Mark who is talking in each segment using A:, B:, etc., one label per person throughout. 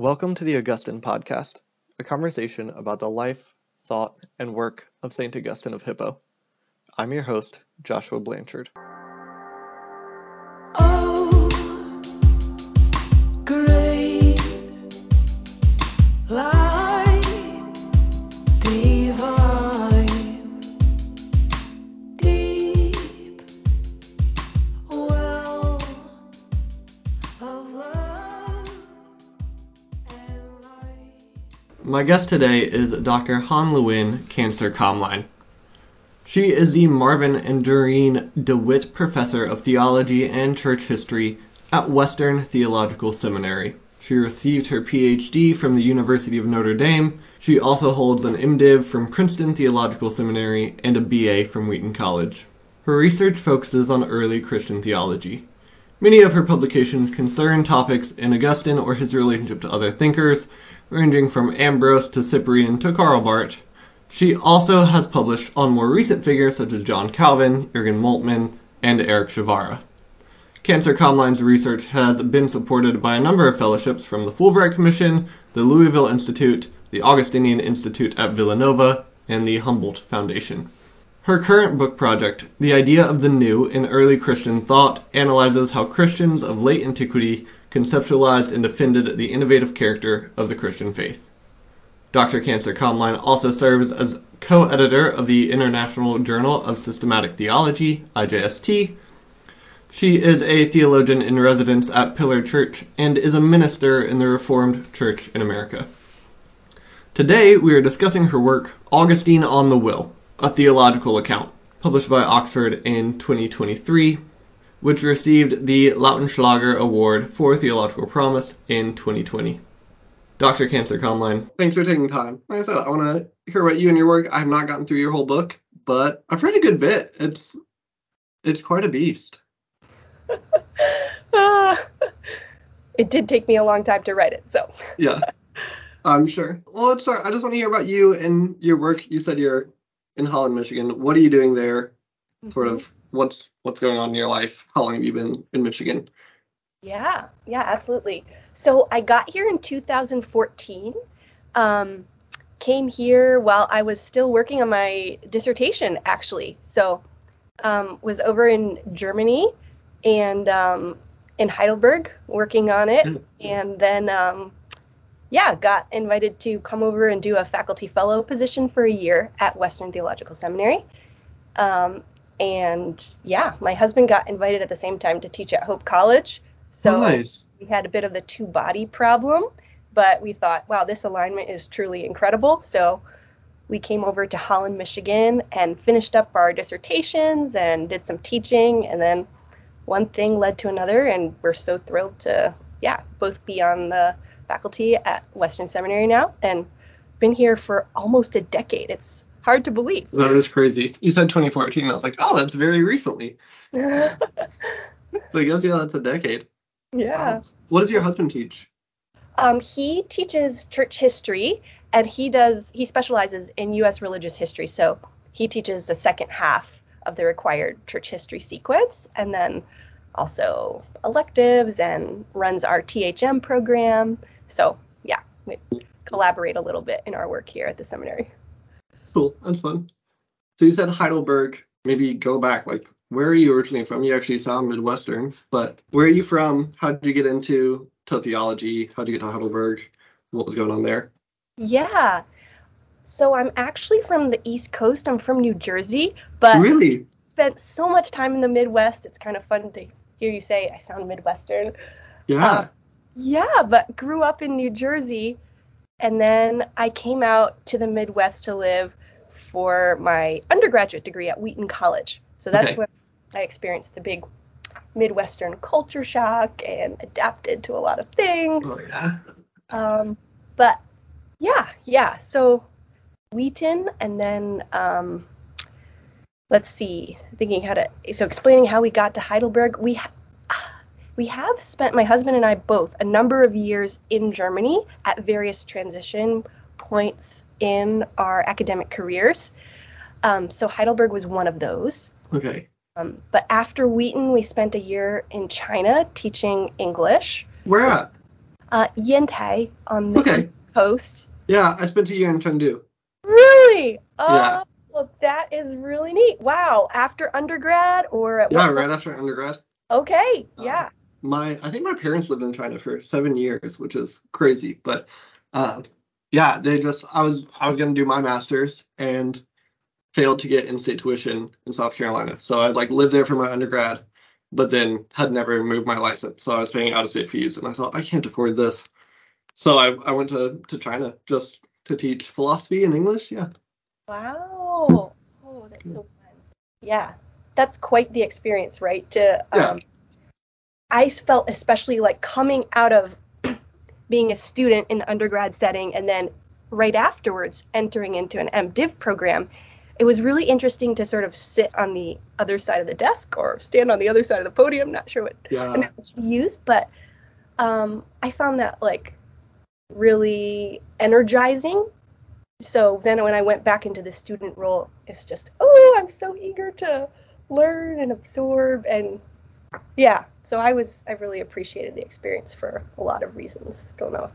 A: Welcome to the Augustine Podcast, a conversation about the life, thought, and work of St. Augustine of Hippo. I'm your host, Joshua Blanchard. My guest today is Dr. Han Lewin, Kantzer Komline. She is the Marvin and Doreen DeWitt Professor of Theology and Church History at Western Theological Seminary. She received her PhD from the University of Notre Dame. She also holds an MDiv from Princeton Theological Seminary and a BA from Wheaton College. Her research focuses on early Christian theology. Many of her publications concern topics in Augustine or his relationship to other thinkers, ranging from Ambrose to Cyprian to Karl Barth. She also has published on more recent figures such as John Calvin, Jürgen Moltmann, and Erich Przywara. Kantzer Komline's research has been supported by a number of fellowships from the Fulbright Commission, the Louisville Institute, the Augustinian Institute at Villanova, and the Humboldt Foundation. Her current book project, The Idea of the New in Early Christian Thought, analyzes how Christians of late antiquity conceptualized and defended the innovative character of the Christian faith. Dr. Kantzer Komline also serves as co-editor of the International Journal of Systematic Theology, IJST. She is a theologian in residence at Pillar Church and is a minister in the Reformed Church in America. Today we are discussing her work, Augustine on the Will, a theological account, published by Oxford in 2023, which received the Lautenschläger Award for Theological Promise in 2020. Dr. Kantzer Komline, thanks for taking time. Like I said, I want to hear about you and your work. I have not gotten through your whole book, but I've read a good bit. It's it's quite a beast.
B: Ah, it did take me a long time to write it, so.
A: Yeah, I'm sure. Well, let's start. I just want to hear about you and your work. You said you're in Holland, Michigan. What are you doing there? Sort of what's what's going on in your life? How long have you been in Michigan?
B: Yeah, yeah, absolutely. So I got here in 2014. Um, came here while I was still working on my dissertation, actually. So um, was over in Germany and um, in Heidelberg working on it,
A: Mm.
B: and then um, yeah, got invited to come over and do a faculty fellow position for a year at Western Theological Seminary. Um, and yeah, my husband got invited at the same time to teach at Hope College. So
A: Oh, nice.
B: we had a bit of the two body problem, but we thought, wow, this alignment is truly incredible. So we came over to Holland, Michigan and finished up our dissertations and did some teaching. And then one thing led to another, and we're so thrilled to, yeah, both be on the faculty at Western Seminary now and been here for almost a decade. It's hard to believe.
A: That is crazy. You said 2014. I was like, oh, that's very recently.
B: yeah.
A: But I guess yeah, that's a decade. Wow. What does your husband teach?
B: Um, he teaches church history and he does he specializes in US religious history. So he teaches the second half of the required church history sequence and then also electives and runs our THM program. So yeah, we collaborate a little bit in our work here at the seminary.
A: Cool. That's fun. So you said Heidelberg. Maybe go back. Like, where are you originally from? You actually sound Midwestern, but where are you from? How did you get into to theology? How did you get to Heidelberg? What was going on there?
B: Yeah. So I'm actually from the East Coast. I'm from New Jersey, but
A: really?
B: spent so much time in the Midwest. It's kind of fun to hear you say I sound Midwestern.
A: Yeah.
B: Uh, Yeah, but grew up in New Jersey and then I came out to the Midwest to live for my undergraduate degree at Wheaton College. So that's
A: Okay.
B: when I experienced the big Midwestern culture shock and adapted to a lot of things.
A: oh yeah.
B: Um, but yeah, yeah. So Wheaton, and then um, let's see, thinking how to. So explaining how we got to Heidelberg. We we have spent my husband and I both a number of years in Germany at various transition points in our academic careers. Um, so Heidelberg was one of those.
A: Okay.
B: Um, but after Wheaton, we spent a year in China teaching English.
A: Where at?
B: uh, Yantai on the
A: Okay.
B: coast.
A: Yeah, I spent a year in Chengdu.
B: Really? Oh,
A: Yeah.
B: well, that is really neat. Wow. After undergrad or at
A: Yeah, right after undergrad.
B: Okay.
A: Uh,
B: Yeah.
A: My I think my parents lived in China for seven years, which is crazy. But um, yeah, they just I was I was gonna do my master's and failed to get in-state tuition in South Carolina. So I like lived there for my undergrad, but then had never moved my license. So I was paying out-of-state fees, and I thought I can't afford this. So I I went to to China just to teach philosophy and English. Yeah.
B: Wow. Oh, that's so fun. Yeah. That's quite the experience, right? To um,
A: Yeah.
B: I felt especially like coming out of being a student in the undergrad setting and then right afterwards entering into an MDiv program. It was really interesting to sort of sit on the other side of the desk or stand on the other side of the podium. Not sure what
A: Yeah.
B: to use, but um, I found that like really energizing. So then when I went back into the student role, it's just, oh, I'm so eager to learn and absorb and yeah. So I was I really appreciated the experience for a lot of reasons. Don't know if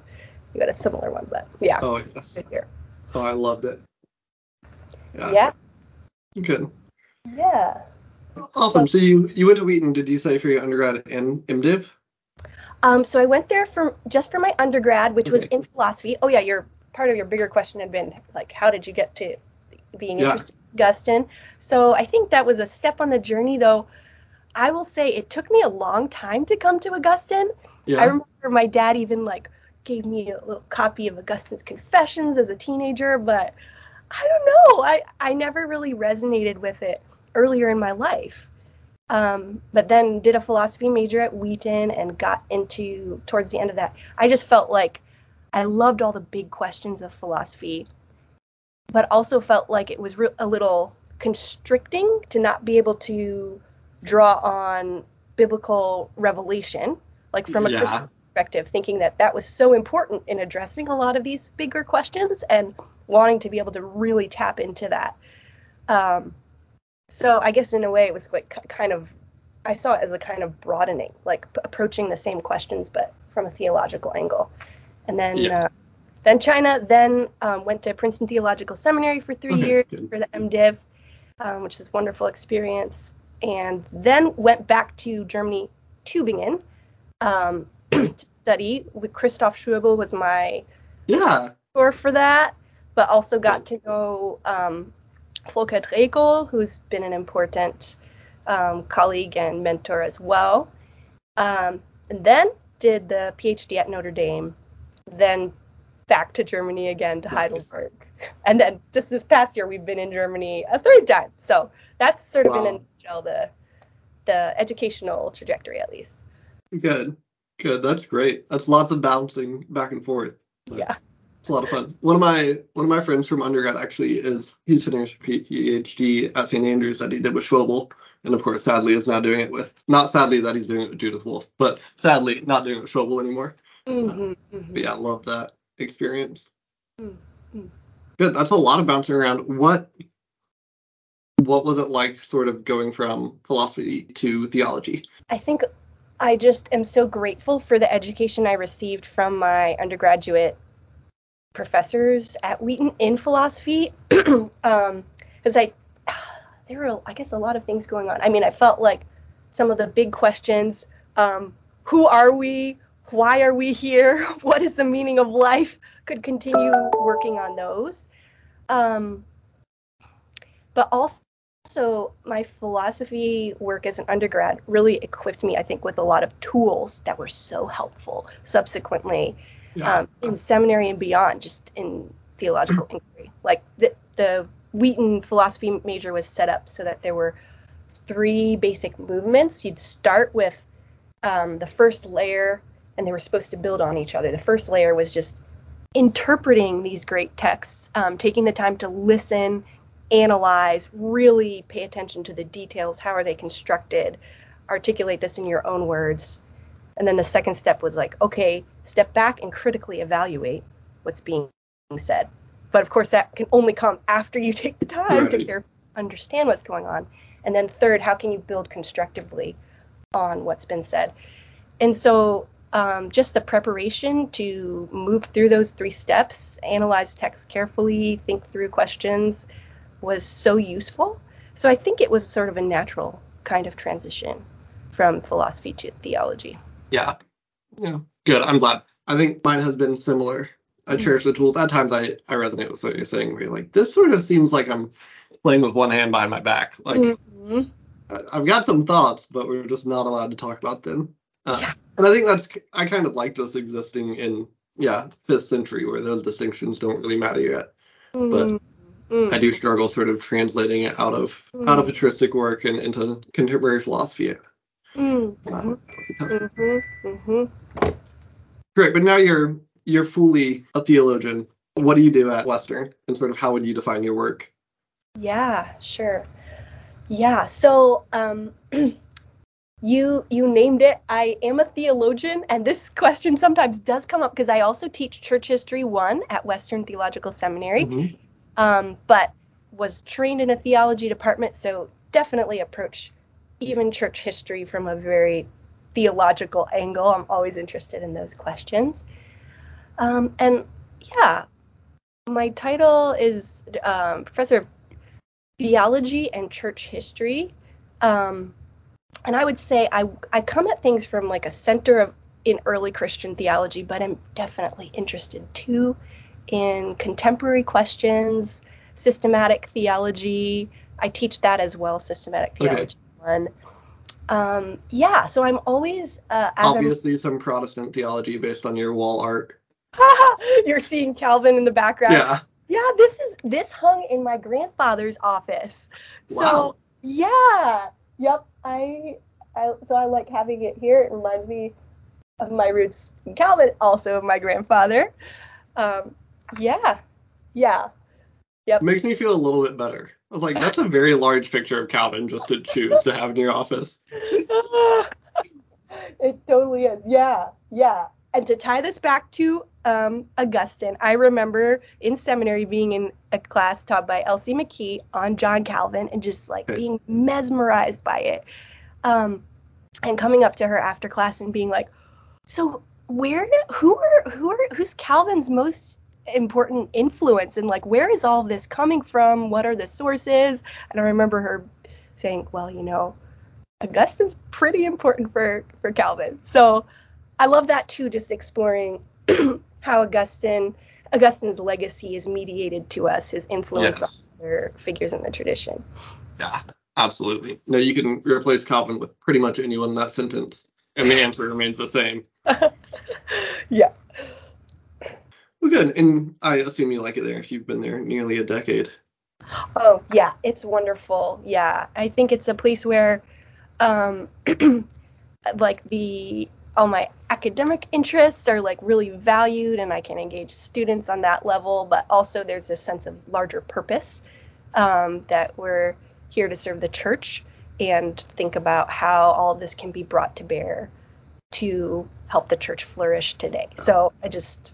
B: you had a similar one, but yeah.
A: Oh yes. Oh, I loved it. Yeah.
B: Yeah.
A: Good.
B: Yeah.
A: Awesome. So you you went to Wheaton, did you say for your undergrad and MDiv?
B: Um, so I went there for just for my undergrad, which was in philosophy. Oh yeah, your part of your bigger question had been like, how did you get to being
A: Yeah.
B: interested in Augustine? So I think that was a step on the journey, though. I will say it took me a long time to come to Augustine.
A: Yeah.
B: I remember my dad even like gave me a little copy of Augustine's Confessions as a teenager, but I don't know. I I never really resonated with it earlier in my life. Um, but then did a philosophy major at Wheaton and got into towards the end of that. I just felt like I loved all the big questions of philosophy, but also felt like it was re- a little constricting to not be able to draw on biblical revelation, like from a
A: Yeah.
B: Christian perspective, thinking that that was so important in addressing a lot of these bigger questions and wanting to be able to really tap into that. Um, so I guess in a way it was like kind of I saw it as a kind of broadening, like p- approaching the same questions but from a theological angle. And then
A: Yeah.
B: uh, then China, then um, went to Princeton Theological Seminary for three
A: Okay,
B: years
A: good.
B: for the MDiv, um, which is a wonderful experience. And then went back to Germany, Tübingen, um, to study. With Christoph Schwöbel was my
A: Yeah.
B: tour for that, but also got to know um, Volker Drecoll, who's been an important um, colleague and mentor as well. Um, and then did the PhD at Notre Dame, then back to Germany again to
A: Nice.
B: Heidelberg. And then just this past year, we've been in Germany a third time. So that's sort of in a
A: Wow.
B: Nutshell the, the educational trajectory, at least.
A: Good. Good. That's great. That's lots of bouncing back and forth.
B: Yeah.
A: It's a lot of fun. One of my one of my friends from undergrad actually is he's finishing a PhD at St. Andrews that he did with Schwöbel, and of course, sadly, is now doing it with not sadly that he's doing it with Judith Wolfe, but sadly not doing it with Schwöbel anymore.
B: Mhm, mhm.
A: But yeah, I love that experience.
B: Mm, mm.
A: Good. That's a lot of bouncing around. What what was it like, sort of going from philosophy to theology?
B: I think I just am so grateful for the education I received from my undergraduate professors at Wheaton in philosophy. um, because I there were I guess a lot of things going on. I mean, I felt like some of the big questions, um, who are we? Why are we here? What is the meaning of life? Could continue working on those. Um, but also also my philosophy work as an undergrad really equipped me i think with a lot of tools that were so helpful subsequently
A: Yeah.
B: um, in seminary and beyond just in theological inquiry. Like the, the wheaton philosophy major was set up so that there were three basic movements. You'd start with um, the first layer and they were supposed to build on each other. The first layer was just interpreting these great texts um, taking the time to listen analyze, really pay attention to the details. How are they constructed? Articulate this in your own words. And then the second step was like, okay, step back and critically evaluate what's being said. But of course, that can only come after you take the time to
A: Right.
B: clear- understand what's going on. And then third, how can you build constructively on what's been said? And so um, just the preparation to move through those three steps, analyze text carefully, think through questions, was so useful. So I think it was sort of a natural kind of transition from philosophy to theology.
A: Yeah. Yeah. Good. I'm glad. I think mine has been similar. I
B: Mhm.
A: cherish the tools. At times I, I resonate with what you're saying. Where you're like, this sort of seems like I'm playing with one hand behind my back. Like
B: Mhm.
A: I- I've got some thoughts, but we're just not allowed to talk about them. Uh,
B: Yeah.
A: And I think that's I kind of liked us existing in yeah fifth century where those distinctions don't really matter yet. But
B: Mm, mm.
A: I do struggle sort of translating it out of out of patristic work and into contemporary philosophy.
B: Mm,
A: Uh,
B: mhm, mhm.
A: Great, but now you're you're fully a theologian. What do you do at Western, and sort of how would you define your work?
B: Yeah, sure. Yeah, so um, you you named it. I am a theologian, and this question sometimes does come up because I also teach Church History One at Western Theological Seminary,
A: Mhm.
B: Um, but was trained in a theology department, so definitely approach even church history from a very theological angle. I'm always interested in those questions. Um, and yeah, my title is um, professor of theology and church history. Um, and I would say I, I come at things from like a center of in early Christian theology, but I'm definitely interested too in contemporary questions, systematic theology. I teach that as well, systematic
A: Okay.
B: theology one. Um, yeah, so I'm always uh, as I'm
A: Obviously, some Protestant theology based on your wall art.
B: You're seeing Calvin in the background.
A: Yeah.
B: Yeah, this is this hung in my grandfather's office. So
A: Wow.
B: yeah. Yep. I, I so I like having it here. It reminds me of my roots in Calvin, also of my grandfather. Um, yeah. Yeah.
A: It makes me feel a little bit better. I was like, that's a very large picture of Calvin just to choose to have in your office.
B: it totally is. Yeah, yeah. And to tie this back to um, Augustine, I remember in seminary being in a class taught by Elsie McKee on John Calvin and just like being mesmerized by it. Um, and coming up to her after class and being like, "So where? Who are who are who's Calvin's most important influence and like where is all this coming from? What are the sources?" And I remember her saying, "Well, you know." Augustine's pretty important for for Calvin. So I love that too, just exploring how Augustine Augustine's legacy is mediated to us, his influence
A: Yes.
B: on other figures in the tradition.
A: Yeah, absolutely. No, you can replace Calvin with pretty much anyone in that sentence, and the answer remains the same.
B: yeah.
A: Well, good. And I assume you like it there if you've been there nearly a decade.
B: Oh yeah, it's wonderful. Yeah, I think it's a place where, um, like the all my academic interests are like really valued, and I can engage students on that level. But also there's this sense of larger purpose um, that we're here to serve the church and think about how all this can be brought to bear to help the church flourish today. So I just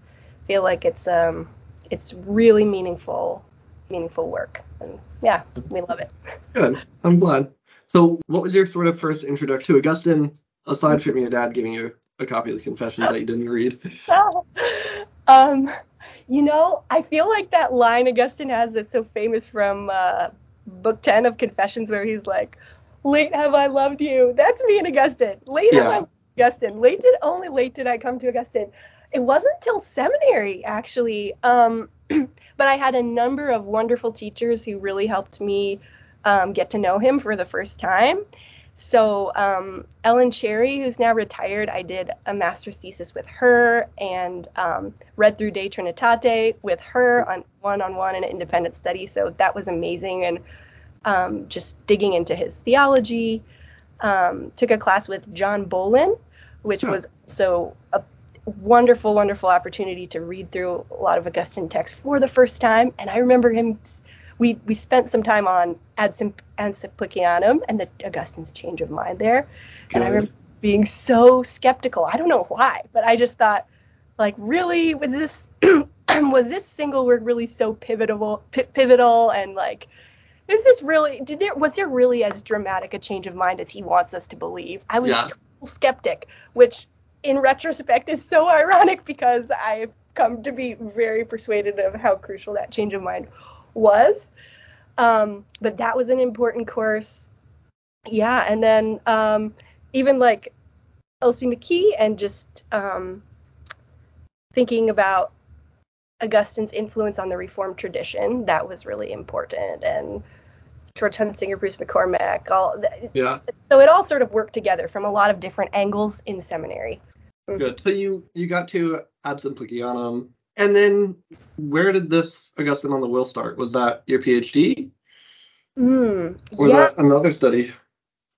B: feel like it's um it's really meaningful meaningful work. And yeah, we love it.
A: Good. I'm glad. So, what was your sort of first introduction to Augustine, aside from your dad giving you a copy of the Confessions that you didn't read?
B: um, you know, I feel like that line Augustine has that's so famous from uh, Book 10 of Confessions, where he's like, "Late have I loved you." That's me and Augustine. Late have I loved Augustine. Late did only late did I come to Augustine. It wasn't till seminary actually. Um, but I had a number of wonderful teachers who really helped me um, get to know him for the first time. So um, Ellen Charry, who's now retired, I did a master's thesis with her and um, read through De Trinitate with her on one-on-one in an independent study. So that was amazing, and um, just digging into his theology. Um, took a class with John Bowlin, which
A: Huh.
B: was also a wonderful, wonderful opportunity to read through a lot of Augustine text for the first time. And I remember him. We we spent some time on Ad Simp- Simplicianum and the Augustine's change of mind there. And I remember being so skeptical. I don't know why, but I just thought, like, really, was this was this single work really so pivotal, pi- pivotal, and like, is this really? Did there was there really as dramatic a change of mind as he wants us to believe? I was
A: Yeah.
B: a total skeptic, which in retrospect is so ironic because I've come to be very persuaded of how crucial that change of mind was. Um, but that was an important course. Yeah, and then um, even like Elsie McKee and just um, thinking about Augustine's influence on the Reformed tradition, that was really important. And George Hunsinger, Bruce McCormack, all.
A: Yeah.
B: So it all sort of worked together from a lot of different angles in seminary.
A: Good. So you you got to Ad Simplicianum, and then where did this Augustine on the Will start? Was that your PhD,
B: Mm,
A: or
B: yeah,
A: that another study?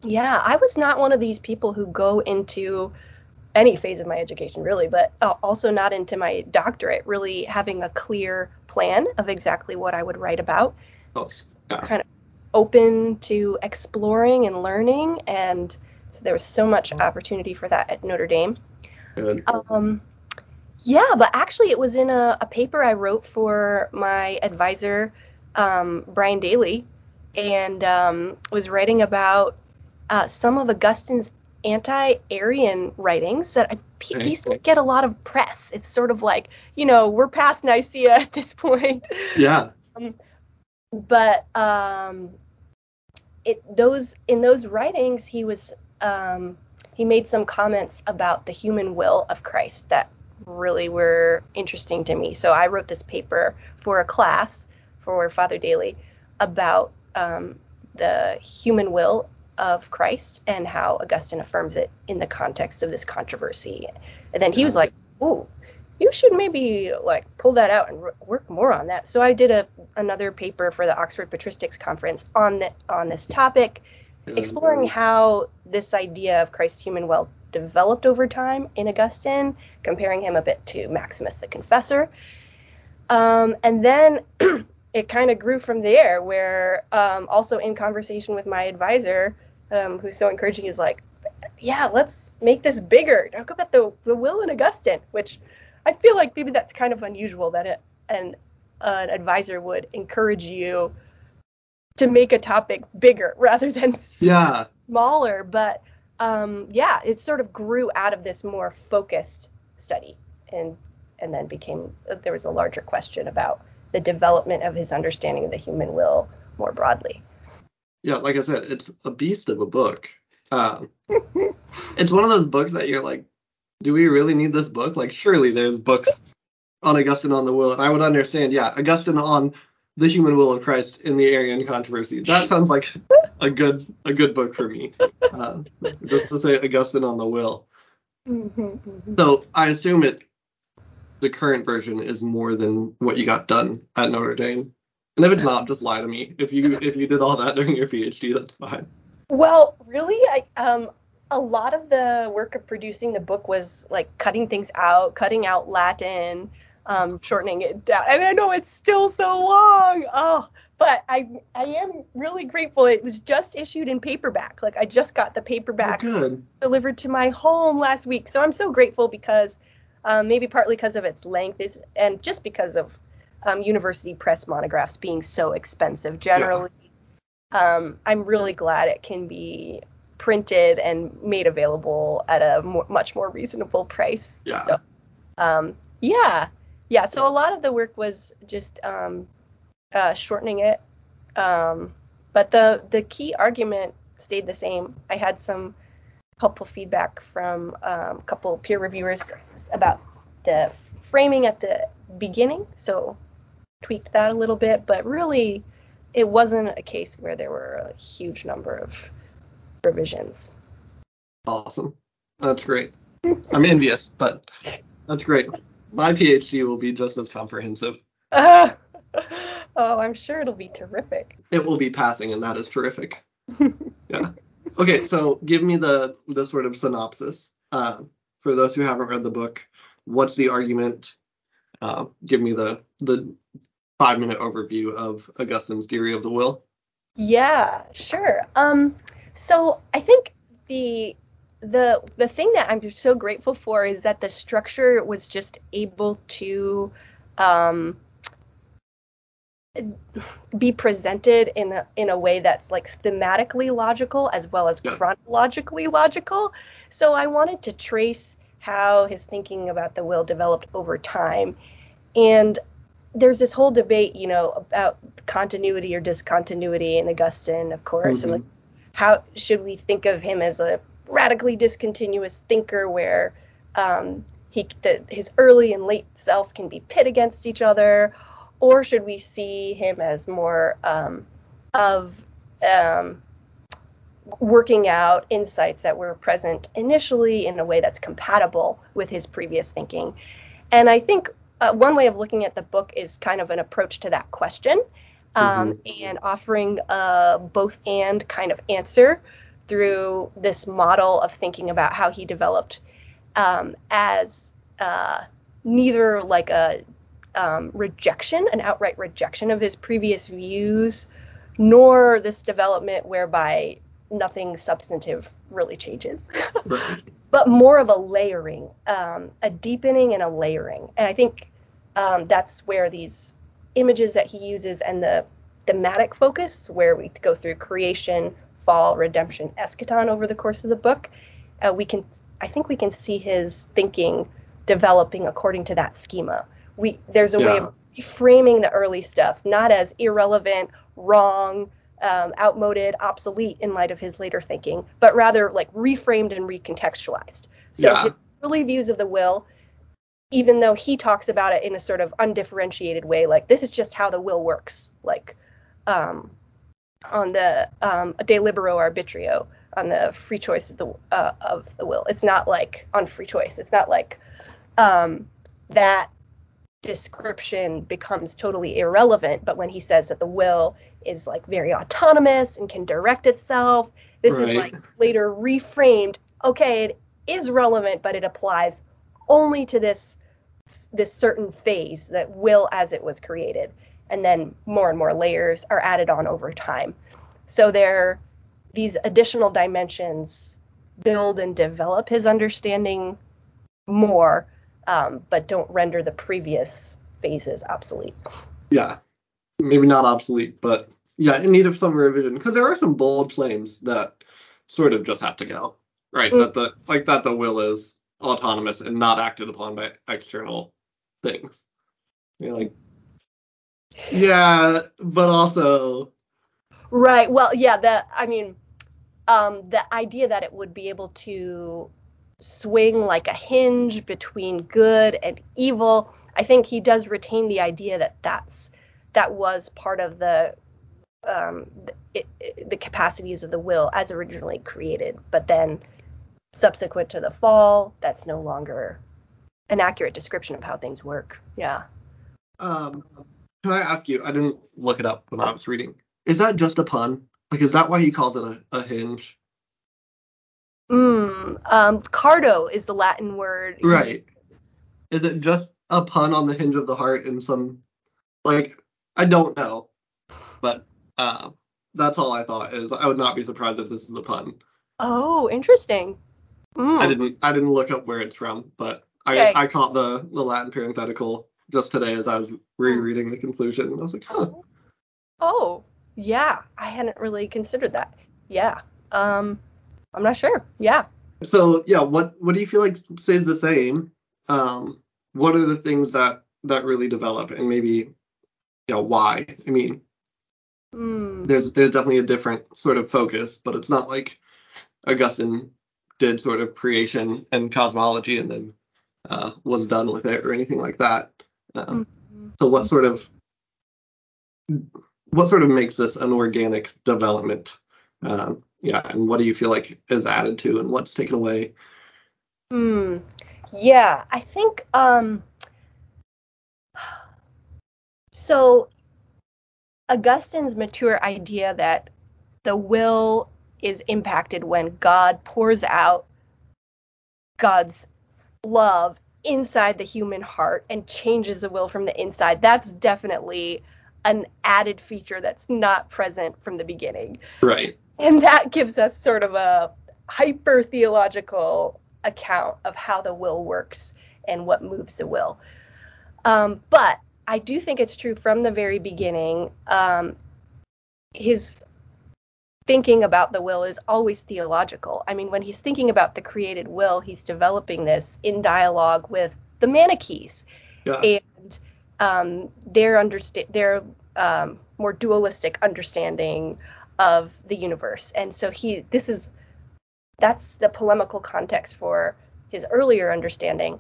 B: yeah. I was not one of these people who go into any phase of my education, really, but uh, also not into my doctorate, really having a clear plan of exactly what I would write about.
A: Oh, yeah.
B: kind of open to exploring and learning and so there was so much opportunity for that at Notre Dame.
A: Good.
B: Um, yeah, but actually it was in a, a paper I wrote for my advisor, um, Brian Daley, and um, was writing about uh, some of Augustine's anti-Arian writings that I, p-
A: Okay.
B: these don't get a lot of press. It's sort of like, you know, we're past Nicaea at this point
A: Yeah.
B: but um, it those in those writings he was um, he made some comments about the human will of Christ that really were interesting to me. So I wrote this paper for a class for Father Daley about um, the human will of Christ and how Augustine affirms it in the context of this controversy. And then he was like, "Ooh, you should maybe like pull that out and w- work more on that." So I did a another paper for the Oxford Patristics Conference on the on this topic, exploring how this idea of Christ's human will developed over time in Augustine, comparing him a bit to Maximus the Confessor. Um, and then it kind of grew from there, where um, also in conversation with my advisor, um, who's so encouraging, is like, yeah, let's make this bigger. Talk about the, the will in Augustine, which I feel like maybe that's kind of unusual that it, an, an advisor would encourage you to make a topic bigger rather than
A: Yeah.
B: smaller, but um, yeah, it sort of grew out of this more focused study, and and then became there was a larger question about the development of his understanding of the human will more broadly.
A: Yeah. Like I said, it's a beast of a book. Um, it's one of those books that you're like, do we really need this book? Like, surely there's books on Augustine on the will, and I would understand. Yeah, Augustine on the human will of Christ in the Arian controversy. That sounds like a good a good book for me. Um, just to say Augustine on the will. So I assume it the current version is more than what you got done at Notre Dame. And if it's not, just lie to me. If you if you did all that during your PhD, that's fine.
B: Well, really, I um a lot of the work of producing the book was like cutting things out, cutting out Latin, um, shortening it down. And I know it's still so long. Oh, but I I am really grateful. It was just issued in paperback. Like I just got the
A: Oh,
B: paperback
A: good.
B: delivered to my home last week. So I'm so grateful because um, maybe partly because of its length it's, and just because of um, university press monographs being so expensive generally. Um, I'm really glad it can be printed and made available at a more, much more reasonable price.
A: Yeah.
B: So, um, yeah, yeah. So a lot of the work was just um, uh, shortening it, um, but the the key argument stayed the same. I had some helpful feedback from um, a couple peer reviewers about the framing at the beginning, so tweaked that a little bit, but really it wasn't a case where there were a huge number of revisions.
A: Awesome. That's great. I'm envious, but that's great. My PhD will be just as comprehensive.
B: oh, I'm sure it'll be terrific.
A: It will be passing, and that is terrific. yeah. Okay, so give me the the sort of synopsis uh, for those who haven't read the book. What's the argument? Uh, give me the the five minute overview of Augustine's theory of the will.
B: Yeah, sure. Um, so I think the the the thing that I'm so grateful for is that the structure was just able to um, be presented in a in a way that's like thematically logical as well as
A: Yeah.
B: chronologically logical. So I wanted to trace how his thinking about the will developed over time. And there's this whole debate, you know, about continuity or discontinuity in Augustine, of course, and
A: Mhm.
B: like how should we think of him as a radically discontinuous thinker where um, he the, his early and late self can be pit against each other, or should we see him as more um, of um, working out insights that were present initially in a way that's compatible with his previous thinking? And I think uh, one way of looking at the book is kind of an approach to that question um, and offering a both and kind of answer through this model of thinking about how he developed um, as uh, neither like a um, rejection, an outright rejection of his previous views, nor this development whereby nothing substantive really changes,
A: Right.
B: but more of a layering, um, a deepening and a layering. And I think um, that's where these images that he uses and the thematic focus, where we go through creation, fall, redemption, eschaton over the course of the book, uh, we can, I think, we can see his thinking developing according to that schema. We there's a way of reframing the early stuff, not as irrelevant, wrong, um, outmoded, obsolete in light of his later thinking, but rather like reframed and recontextualized. So
A: Yeah.
B: his early views of the will, even though he talks about it in a sort of undifferentiated way, like this is just how the will works, like um, on the um, De Libero Arbitrio, on the free choice of the uh, of the will. It's not like on free choice. It's not like um, that description becomes totally irrelevant. But when he says that the will is like very autonomous and can direct itself, this is like later reframed. Okay, it is relevant, but it applies only to this this certain phase that will as it was created and then more and more layers are added on over time so there these additional dimensions build and develop his understanding more um, but don't render the previous phases obsolete
A: Yeah. Maybe not obsolete, but yeah, in need of some revision because there are some bold claims that sort of just have to go. Right.
B: Mm.
A: That the like that the will is autonomous and not acted upon by external things. You're like, yeah, but also,
B: right well yeah the i mean um, the idea that it would be able to swing like a hinge between good and evil i think he does retain the idea that that's that was part of the um, the, it, it- the capacities of the will as originally created but then subsequent to the fall that's no longer an accurate description of how things work yeah
A: um, can I ask you? I didn't look it up when I was reading. Is that just a pun? Like, is that why he calls it a, a hinge?
B: mm, um, cardo is the latin word
A: Right. Is it just a pun on the hinge of the heart in some like I don't know. But uh that's all I thought is I would not be surprised if this is a pun.
B: oh interesting Mm.
A: I didn't I didn't look up where it's from, but
B: Okay.
A: I I caught the the Latin parenthetical just today as I was rereading the conclusion and I was like, huh.
B: Oh, yeah. I hadn't really considered that. Yeah. Um, I'm not sure. Yeah.
A: So yeah, what what do you feel like stays the same? Um what are the things that that really develop and maybe you know why? I mean,
B: Hmm.
A: there's there's definitely a different sort of focus, but it's not like Augustine did sort of creation and cosmology and then uh, was done with it or anything like that. Um,
B: Mhm.
A: so what sort of what sort of makes this an organic development? Um, yeah, and what do you feel like is added to and what's taken away?
B: Hmm. Yeah, I think um so Augustine's mature idea that the will is impacted when God pours out God's love inside the human heart and changes the will from the inside. That's definitely an added feature that's not present from the beginning.
A: Right.
B: And that gives us sort of a hyper theological account of how the will works and what moves the will. Um, but I do think it's true from the very beginning. Um, his thinking about the will is always theological. I mean, when he's thinking about the created will, he's developing this in dialogue with the Manichees
A: Yeah.
B: and um, their understand their um, more dualistic understanding of the universe. And so he this is that's the polemical context for his earlier understanding.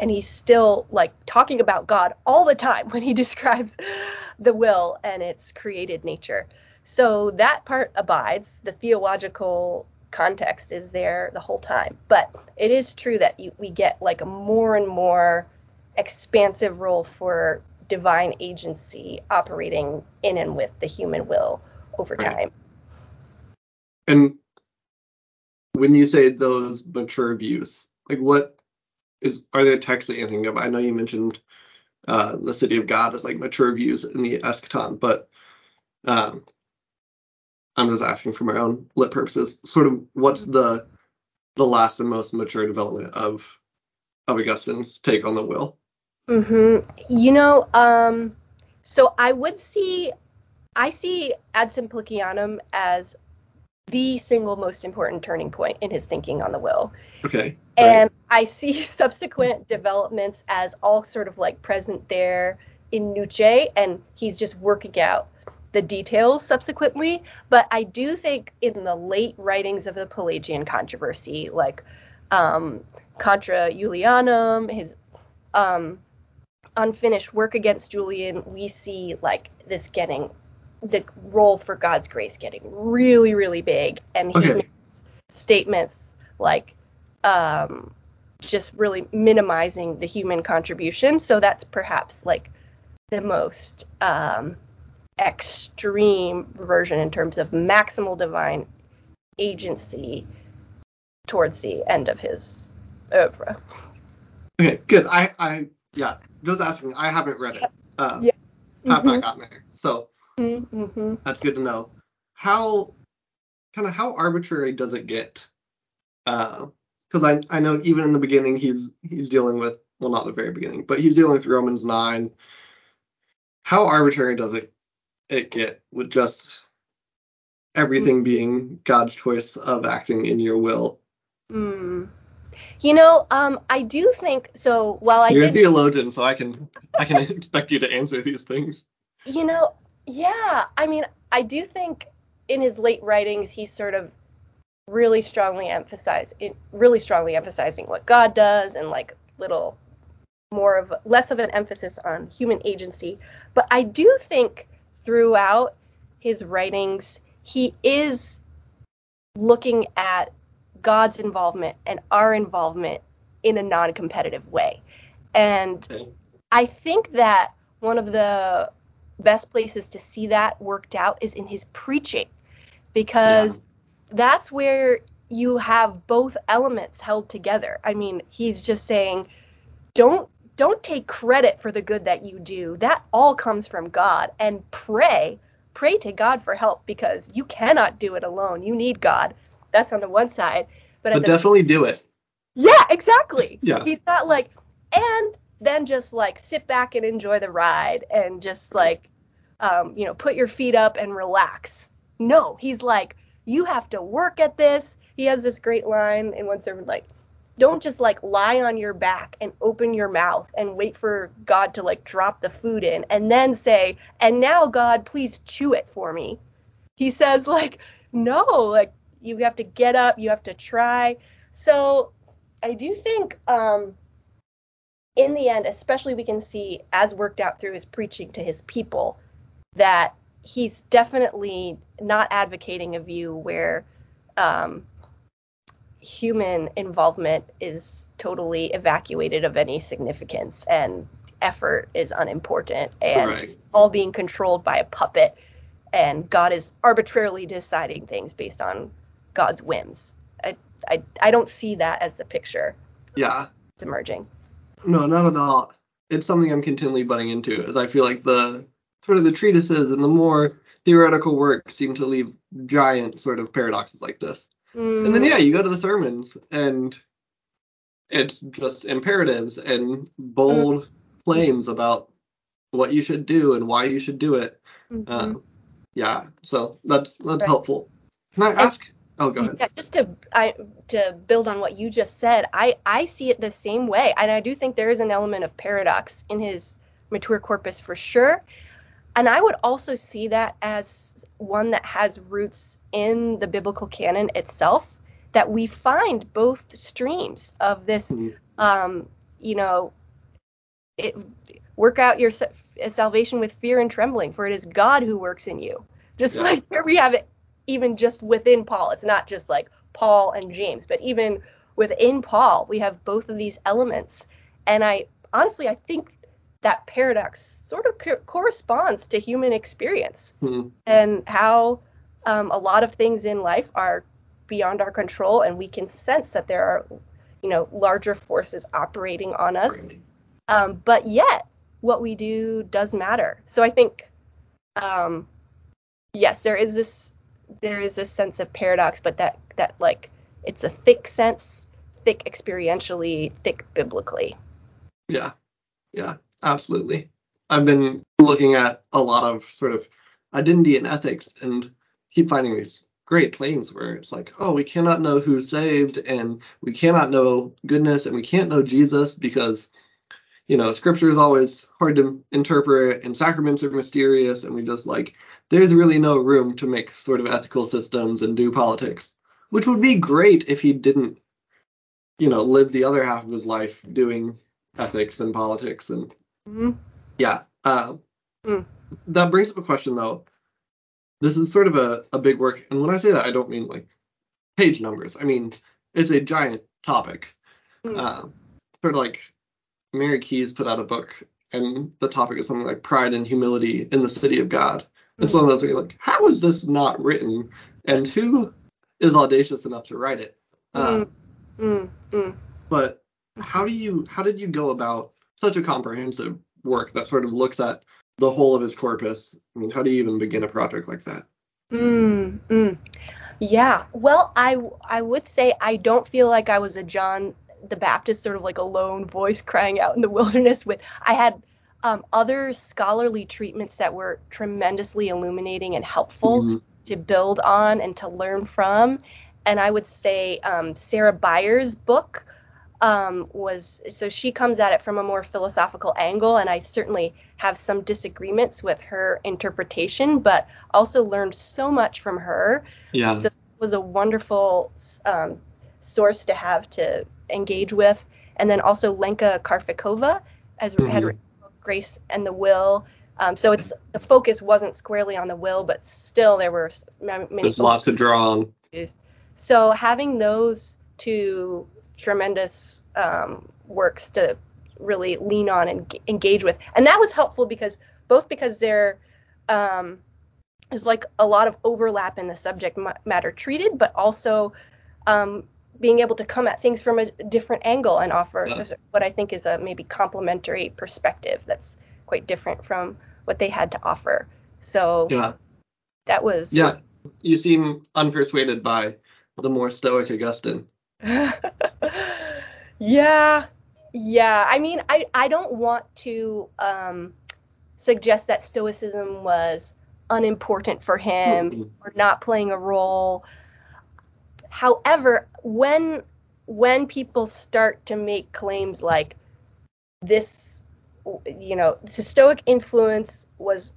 B: And he's still like talking about God all the time when he describes the will and its created nature. So that part abides. The theological context is there the whole time. But it is true that you, we get like a more and more expansive role for divine agency operating in and with the human will over
A: Right.
B: time.
A: And when you say those mature views, like what is are there texts that you think of? I know you mentioned uh, the city of God as like mature views in the eschaton, but um, I'm just asking for my own lit purposes. Sort of what's the the last and most mature development of of Augustine's take on the will?
B: Mm-hmm. You know, um, so I would see, I see Ad Simplicianum as the single most important turning point in his thinking on the will.
A: Okay.
B: And I see subsequent developments as all sort of like present there in Nuce, and he's just working out the details subsequently. But I do think in the late writings of the Pelagian controversy, like um, Contra Julianum, his um, unfinished work against Julian, we see like this getting the role for God's grace getting really, really big, and he
A: Okay.
B: makes statements like um, just really minimizing the human contribution. So that's perhaps like the most um, extreme version in terms of maximal divine agency towards the end of his oeuvre.
A: Okay. Good. I I yeah. Just asking. I haven't read it. Uh,
B: Yeah.
A: Have not gotten there. So
B: Mm-hmm.
A: That's good to know. How kind of how arbitrary does it get? Because I I know even in the beginning he's he's dealing with well not the very beginning but he's dealing with Romans nine. How arbitrary does it it get with just everything being God's choice of acting in your will?
B: Mm. You know, um, I do think so. While I
A: You're a theologian, so I can I can expect you to answer these things.
B: you know, yeah, I mean, I do think in his late writings he's sort of really strongly emphasize really strongly emphasizing what God does and like little more of less of an emphasis on human agency. But I do think throughout his writings he is looking at God's involvement and our involvement in a non-competitive way. And I think that one of the best places to see that worked out is in his preaching because that's where you have both elements held together. I mean, he's just saying don't don't take credit for the good that you do. That all comes from God and pray. Pray to God for help because you cannot do it alone. You need God. That's on the one side. But,
A: But definitely do it.
B: yeah, exactly.
A: Yeah.
B: He's not like, and then just like sit back and enjoy the ride and just like, um, you know, put your feet up and relax. No, he's like, you have to work at this. He has this great line in one sermon, like, don't just like lie on your back and open your mouth and wait for God to like drop the food in and then say, and now God, please chew it for me. He says like, no, like you have to get up, you have to try. So I do think um, in the end, especially we can see as worked out through his preaching to his people, that he's definitely not advocating a view where um, human involvement is totally evacuated of any significance and effort is unimportant and
A: Right.
B: it's all being controlled by a puppet and God is arbitrarily deciding things based on God's whims. I, I, I don't see that as the picture
A: Yeah.
B: It's emerging.
A: No, not at all. It's something I'm continually butting into, as I feel like the sort of the treatises and the more theoretical work seem to leave giant sort of paradoxes like this. And then
B: Mm,
A: yeah, you go to the sermons and it's just imperatives and bold claims about what you should do and why you should do it.
B: mhm.
A: Um, Yeah, so that's that's
B: Right.
A: helpful. Can I ask? Oh, go ahead.
B: Yeah, just to I to build on what you just said, I I see it the same way, and I do think there is an element of paradox in his mature corpus for sure. And I would also see that as one that has roots in the biblical canon itself, that we find both streams of this
A: Mhm.
B: um, you know, it, work out your salvation with fear and trembling, for it is God who works in you. Just
A: Yeah.
B: like here we have it, even just within Paul. It's not just like Paul and James, but even within Paul, we have both of these elements. And I honestly, I think that paradox sort of co- corresponds to human experience
A: Hmm.
B: and how um, a lot of things in life are beyond our control, and we can sense that there are, you know, larger forces operating on us. Um, but yet, what we do does matter. So I think, um, yes, there is this there is this sense of paradox, but that that like it's a thick sense, thick experientially, thick biblically.
A: Yeah, yeah, absolutely. I've been looking at a lot of sort of identity and ethics and keep finding these great claims where it's like, oh, we cannot know who's saved and we cannot know goodness and we can't know Jesus because, you know, scripture is always hard to interpret and sacraments are mysterious and we just like, there's really no room to make sort of ethical systems and do politics, which would be great if he didn't, you know, live the other half of his life doing ethics and politics and
B: Mhm.
A: yeah. Uh,
B: Hmm.
A: That brings up a question though. This is sort of a, a big work, and when I say that, I don't mean like page numbers. I mean it's a giant topic.
B: Hmm.
A: Uh, sort of like Mary Keys put out a book, and the topic is something like pride and humility in the city of God. It's
B: Hmm.
A: one of those where you're like, how is this not written, and who is audacious enough to write it? Uh,
B: Mm, mm.
A: but how do you how did you go about such a comprehensive work that sort of looks at the whole of his corpus i mean how do you even begin a project like that
B: Mm, mm. Yeah. Well, I I would say I don't feel like I was a John the Baptist sort of like a lone voice crying out in the wilderness with I had um, other scholarly treatments that were tremendously illuminating and helpful
A: Mhm.
B: to build on and to learn from. And I would say um, Sarah Byers' book um, was so she comes at it from a more philosophical angle, and I certainly have some disagreements with her interpretation, but also learned so much from her.
A: yeah
B: So it was a wonderful um, source to have to engage with. And then also Lenka Karfikova has had
A: Mhm.
B: written Grace and the Will. Um, so it's the focus wasn't squarely on the will, but still there were many
A: there's lots to draw on.
B: So having those two tremendous um, works to really lean on and g- engage with, and that was helpful because both because there um, there's like a lot of overlap in the subject ma- matter treated, but also um, being able to come at things from a different angle and offer
A: Yeah.
B: what I think is a maybe complementary perspective that's quite different from what they had to offer. So
A: yeah
B: that was
A: yeah you seem unpersuaded by the more stoic augustine
B: yeah yeah i mean i i don't want to um suggest that stoicism was unimportant for him
A: Mhm.
B: or not playing a role however when when people start to make claims like this you know the stoic influence was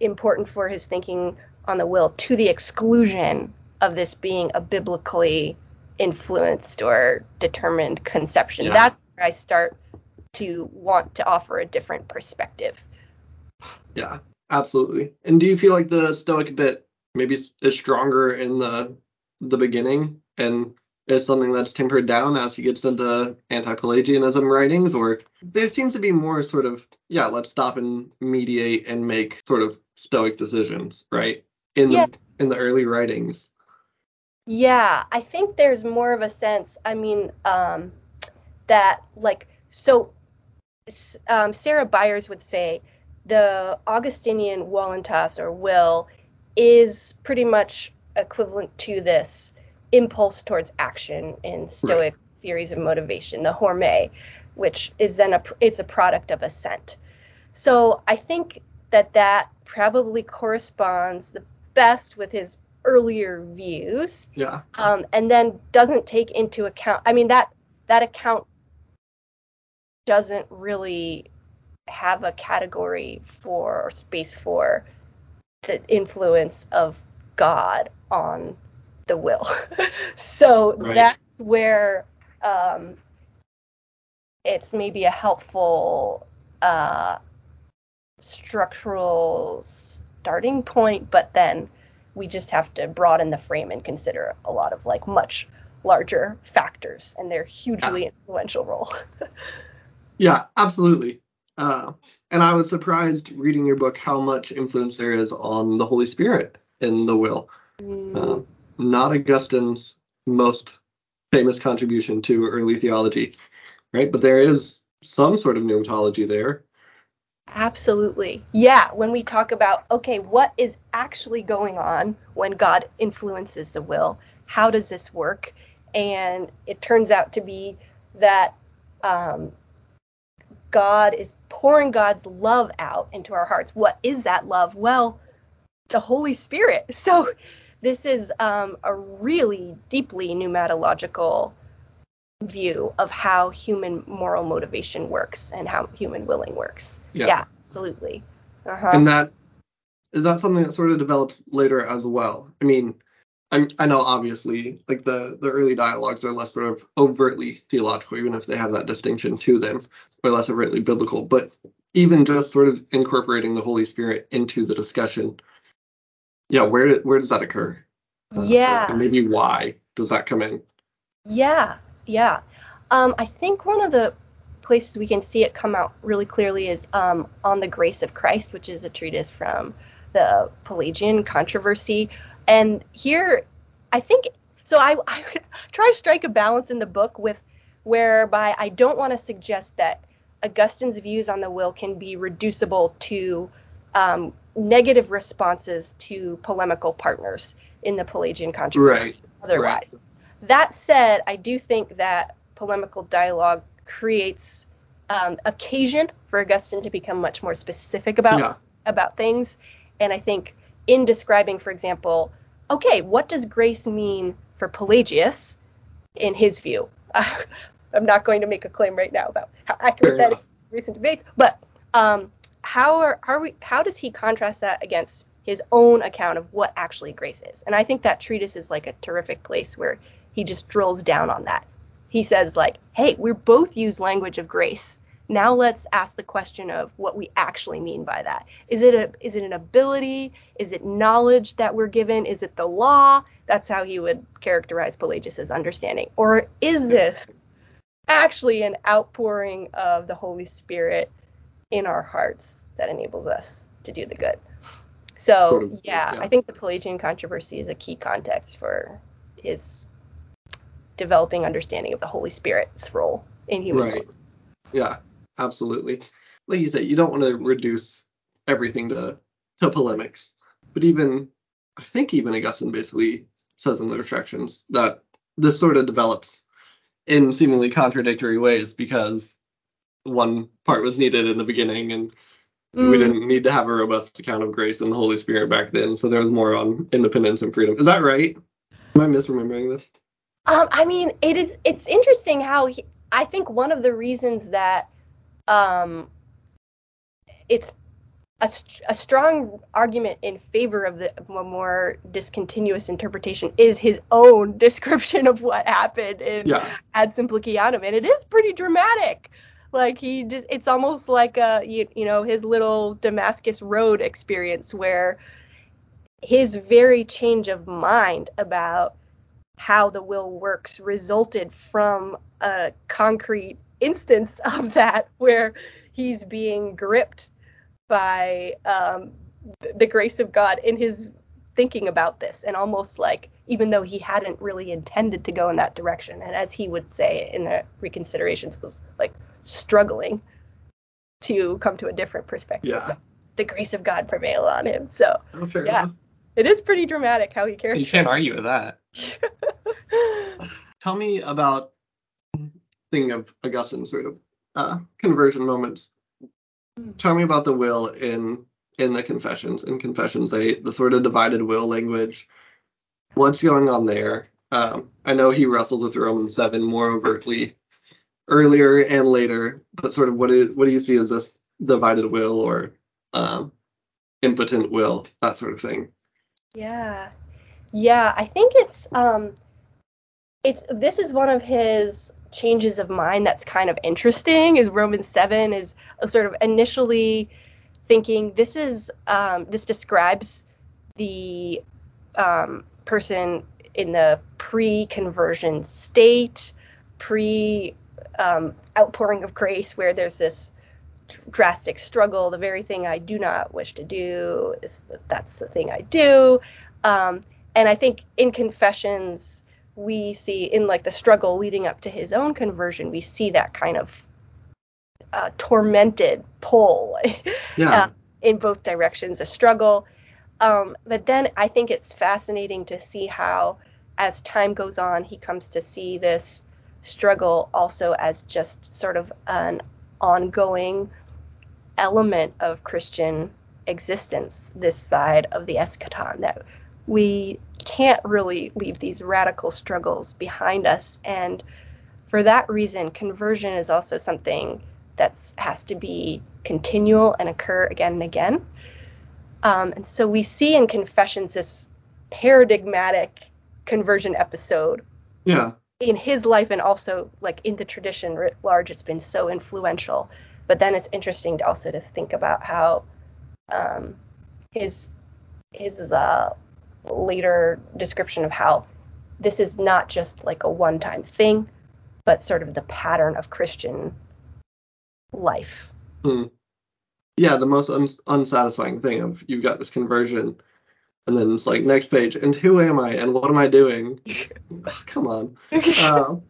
B: important for his thinking on the will to the exclusion of this being a biblically influenced or determined conception.
A: Yeah.
B: That's where I start to want to offer a different perspective.
A: yeah absolutely and do you feel like the stoic bit maybe is stronger in the the beginning and is something that's tempered down as he gets into anti-pelagianism writings or there seems to be more sort of yeah let's stop and mediate and make sort of stoic decisions right in
B: Yeah.
A: the in the early writings
B: Yeah, I think there's more of a sense, I mean, um, that like, so um, Sarah Byers would say the Augustinian voluntas or will is pretty much equivalent to this impulse towards action in Stoic theories of motivation, the horme, which is then a it's a product of assent. So I think that that probably corresponds the best with his earlier views
A: Yeah.
B: um, and then doesn't take into account i mean that that account doesn't really have a category for or space for the influence of god on the will so
A: Right.
B: that's where um, it's maybe a helpful uh, structural starting point but then we just have to broaden the frame and consider a lot of like much larger factors and their hugely influential role.
A: Yeah, absolutely. Uh, and I was surprised reading your book how much influence there is on the Holy Spirit in the will. Uh, not Augustine's most famous contribution to early theology, right? But there is some sort of pneumatology there.
B: Absolutely. Yeah, when we talk about, okay, what is actually going on when God influences the will? How does this work? And it turns out to be that um, God is pouring God's love out into our hearts. What is that love? Well, the Holy Spirit. So this is um, a really deeply pneumatological view of how human moral motivation works and how human willing works. Yeah, absolutely. Uh-huh.
A: And that is that something that sort of develops later as well. I mean, I, I know obviously like the the early dialogues are less sort of overtly theological, even if they have that distinction to them, or less overtly biblical. But even just sort of incorporating the Holy Spirit into the discussion, yeah, where where does that occur? Uh,
B: Yeah.
A: and maybe why does that come in?
B: Yeah, yeah. Um, I think one of the places we can see it come out really clearly is um, on the grace of Christ, which is a treatise from the Pelagian controversy. And here, I think so. I, I try to strike a balance in the book with whereby I don't want to suggest that Augustine's views on the will can be reducible to um, negative responses to polemical partners in the Pelagian controversy.
A: Right,
B: Otherwise, that said, I do think that polemical dialogue creates um, occasion for Augustine to become much more specific about
A: Yeah.
B: about things. And I think in describing, for example, okay, what does grace mean for Pelagius in his view? I'm not going to make a claim right now about how accurate
A: Fair
B: that is
A: enough.
B: in recent debates, but um, how are, how are we how does he contrast that against his own account of what actually grace is? And I think that treatise is like a terrific place where he just drills down on that. He says like, hey, we both use language of grace. Now let's ask the question of what we actually mean by that. Is it a is it an ability? Is it knowledge that we're given? Is it the law? That's how he would characterize Pelagius's understanding. Or is this actually an outpouring of the Holy Spirit in our hearts that enables us to do the good? So yeah,
A: yeah.
B: I think the Pelagian controversy is a key context for his developing understanding of the Holy Spirit's role in human
A: Right.
B: life.
A: Yeah, absolutely. Like you say, you don't want to reduce everything to to polemics. But even I think even Augustine basically says in the retractions that this sort of develops in seemingly contradictory ways because one part was needed in the beginning and we
B: Mm.
A: didn't need to have a robust account of grace and the Holy Spirit back then. So there was more on independence and freedom. Is that right? Am I misremembering this?
B: Um, I mean, it is. It's interesting how he, I think one of the reasons that um, it's a, a strong argument in favor of the more discontinuous interpretation is his own description of what happened in
A: Yeah.
B: Ad Simplicianum, and it is pretty dramatic. Like he just, it's almost like a you, you know his little Damascus Road experience where his very change of mind about how the will works resulted from a concrete instance of that where he's being gripped by um, the grace of God in his thinking about this and almost like even though he hadn't really intended to go in that direction and as he would say in the reconsiderations was like struggling to come to a different perspective
A: Yeah.
B: the grace of God prevail on him so
A: Oh,
B: Yeah.
A: enough.
B: It is pretty dramatic how he
A: carries.
B: You
A: can't argue with that. Tell me about thinking of Augustine's sort of uh, conversion moments.
B: Hmm.
A: Tell me about the will in in the Confessions. In Confessions 8, the sort of divided will language. What's going on there? Um, I know he wrestled with Romans 7 more overtly earlier and later, but sort of what do, what do you see as this divided will or um, impotent will, that sort of thing?
B: Yeah. Yeah, I think it's um it's this is one of his changes of mind that's kind of interesting. Is Romans 7 is a sort of initially thinking this is um this describes the um person in the pre-conversion state, pre um, outpouring of grace where there's this drastic struggle. The very thing I do not wish to do is that's the thing I do. Um, and I think in Confessions, we see in like the struggle leading up to his own conversion, we see that kind of uh, tormented pull
A: Yeah.
B: uh, in both directions, a struggle. Um, but then I think it's fascinating to see how, as time goes on, he comes to see this struggle also as just sort of an ongoing element of Christian existence, this side of the eschaton, that we can't really leave these radical struggles behind us. And for that reason, conversion is also something that has to be continual and occur again and again. Um, and so we see in Confessions this paradigmatic conversion episode
A: Yeah.
B: in his life and also like in the tradition writ large it's been so influential but then it's interesting to also to think about how um, his his uh, later description of how this is not just like a one-time thing but sort of the pattern of christian life
A: Hmm. Yeah, the most uns unsatisfying thing of you've got this conversion, and then it's like next page, and who am I, and what am I doing? Come on. Um,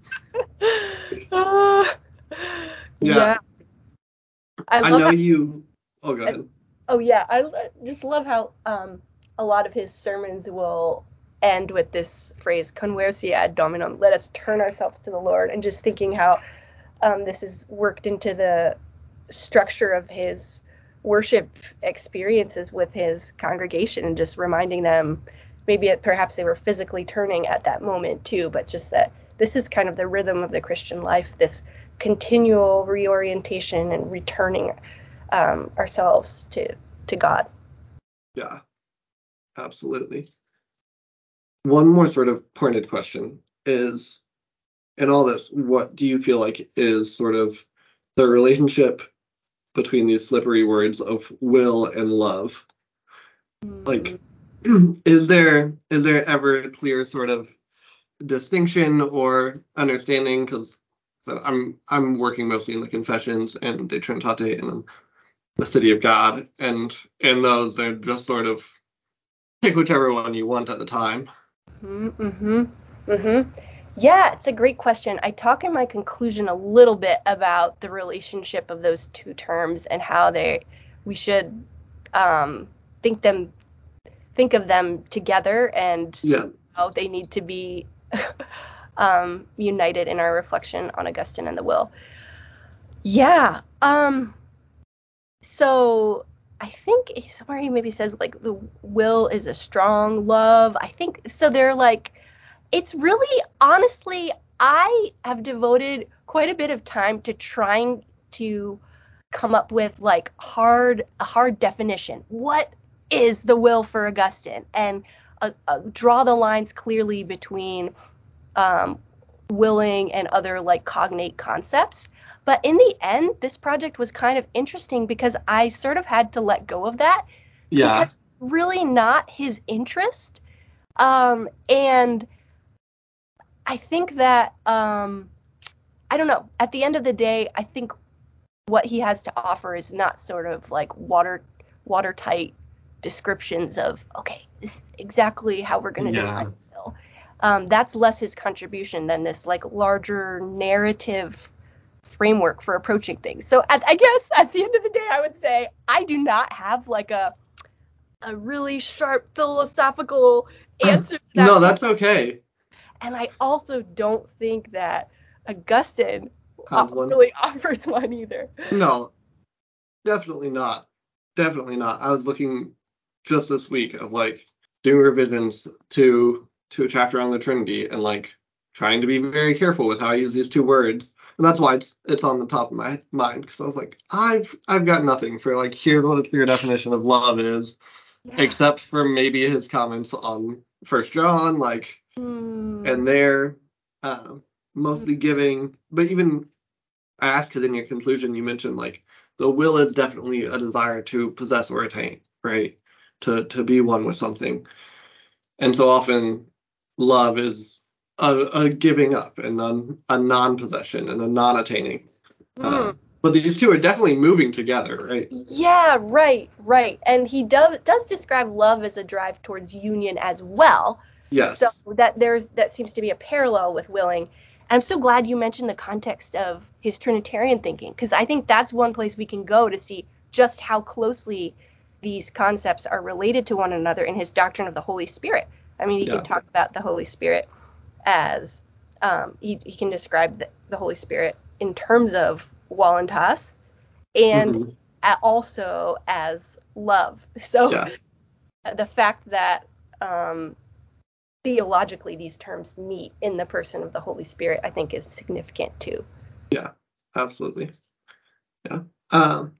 B: Uh,
A: Yeah.
B: I,
A: I
B: love
A: know
B: how-
A: you. Oh, go ahead.
B: Oh yeah, I just love how um a lot of his sermons will end with this phrase "conversi ad dominum," let us turn ourselves to the Lord, and just thinking how um, this is worked into the structure of his worship experiences with his congregation, and just reminding them maybe it, perhaps they were physically turning at that moment too, but just that this is kind of the rhythm of the Christian life, this continual reorientation and returning um, ourselves to to God.
A: Yeah, absolutely. One more sort of pointed question is, in all this, what do you feel like is sort of the relationship between these slippery words of will and love? Like, is there is there ever a clear sort of distinction or understanding? Because I'm I'm working mostly in the Confessions and De Trinitate and the City of God, and in those they're just sort of pick whichever one you want at the time.
B: Mm-hmm. Mm-hmm. Mm-hmm. Yeah, it's a great question. I talk in my conclusion a little bit about the relationship of those two terms and how they we should um, think them think of them together and
A: Yeah,
B: how they need to be um, united in our reflection on Augustine and the will. Yeah. Um. So I think somewhere he maybe says like the will is a strong love. I think so. They're like, it's really honestly, I have devoted quite a bit of time to trying to come up with like hard a hard definition. What is the will for Augustine? And uh, uh, draw the lines clearly between um, willing and other like cognate concepts. But in the end, this project was kind of interesting because I sort of had to let go of that
A: yeah,
B: because it's really not his interest. Um, and I think that um, I don't know. At the end of the day, I think what he has to offer is not sort of like water watertight descriptions of okay, this is exactly how we're going to
A: Yeah.
B: the will. Um, that's less his contribution than this like larger narrative framework for approaching things. So at, I guess at the end of the day, I would say I do not have like a a really sharp philosophical answer to that.
A: no, that's okay.
B: and I also don't think that Augustine
A: Has
B: really offers one either.
A: No, definitely not. definitely not. I was looking just this week of like doing revisions to to a chapter on the Trinity and like trying to be very careful with how I use these two words. And that's why it's it's on the top of my mind because I was like, I've I've got nothing for like here's what a clear definition of love is,
B: Yeah.
A: except for maybe his comments on First John, like
B: Hmm.
A: and there, um, mostly giving. But even I asked because in your conclusion you mentioned like the will is definitely a desire to possess or attain, right? To to be one with something, and so often love is a, a giving up and a, a non-possession and a non-attaining. Uh,
B: Hmm.
A: but these two are definitely moving together, right?
B: Yeah, right, right. And he does does describe love as a drive towards union as well.
A: Yes.
B: So that there's that seems to be a parallel with willing. And I'm so glad you mentioned the context of his Trinitarian thinking because I think that's one place we can go to see just how closely these concepts are related to one another in his doctrine of the Holy Spirit. I mean, he
A: Yeah.
B: can talk about the Holy Spirit as um, he, he can describe the, the Holy Spirit in terms of voluntas and
A: Mhm.
B: a- also as love. So
A: Yeah.
B: the fact that um, theologically these terms meet in the person of the Holy Spirit, I think, is significant too.
A: Yeah, absolutely. Yeah. Um,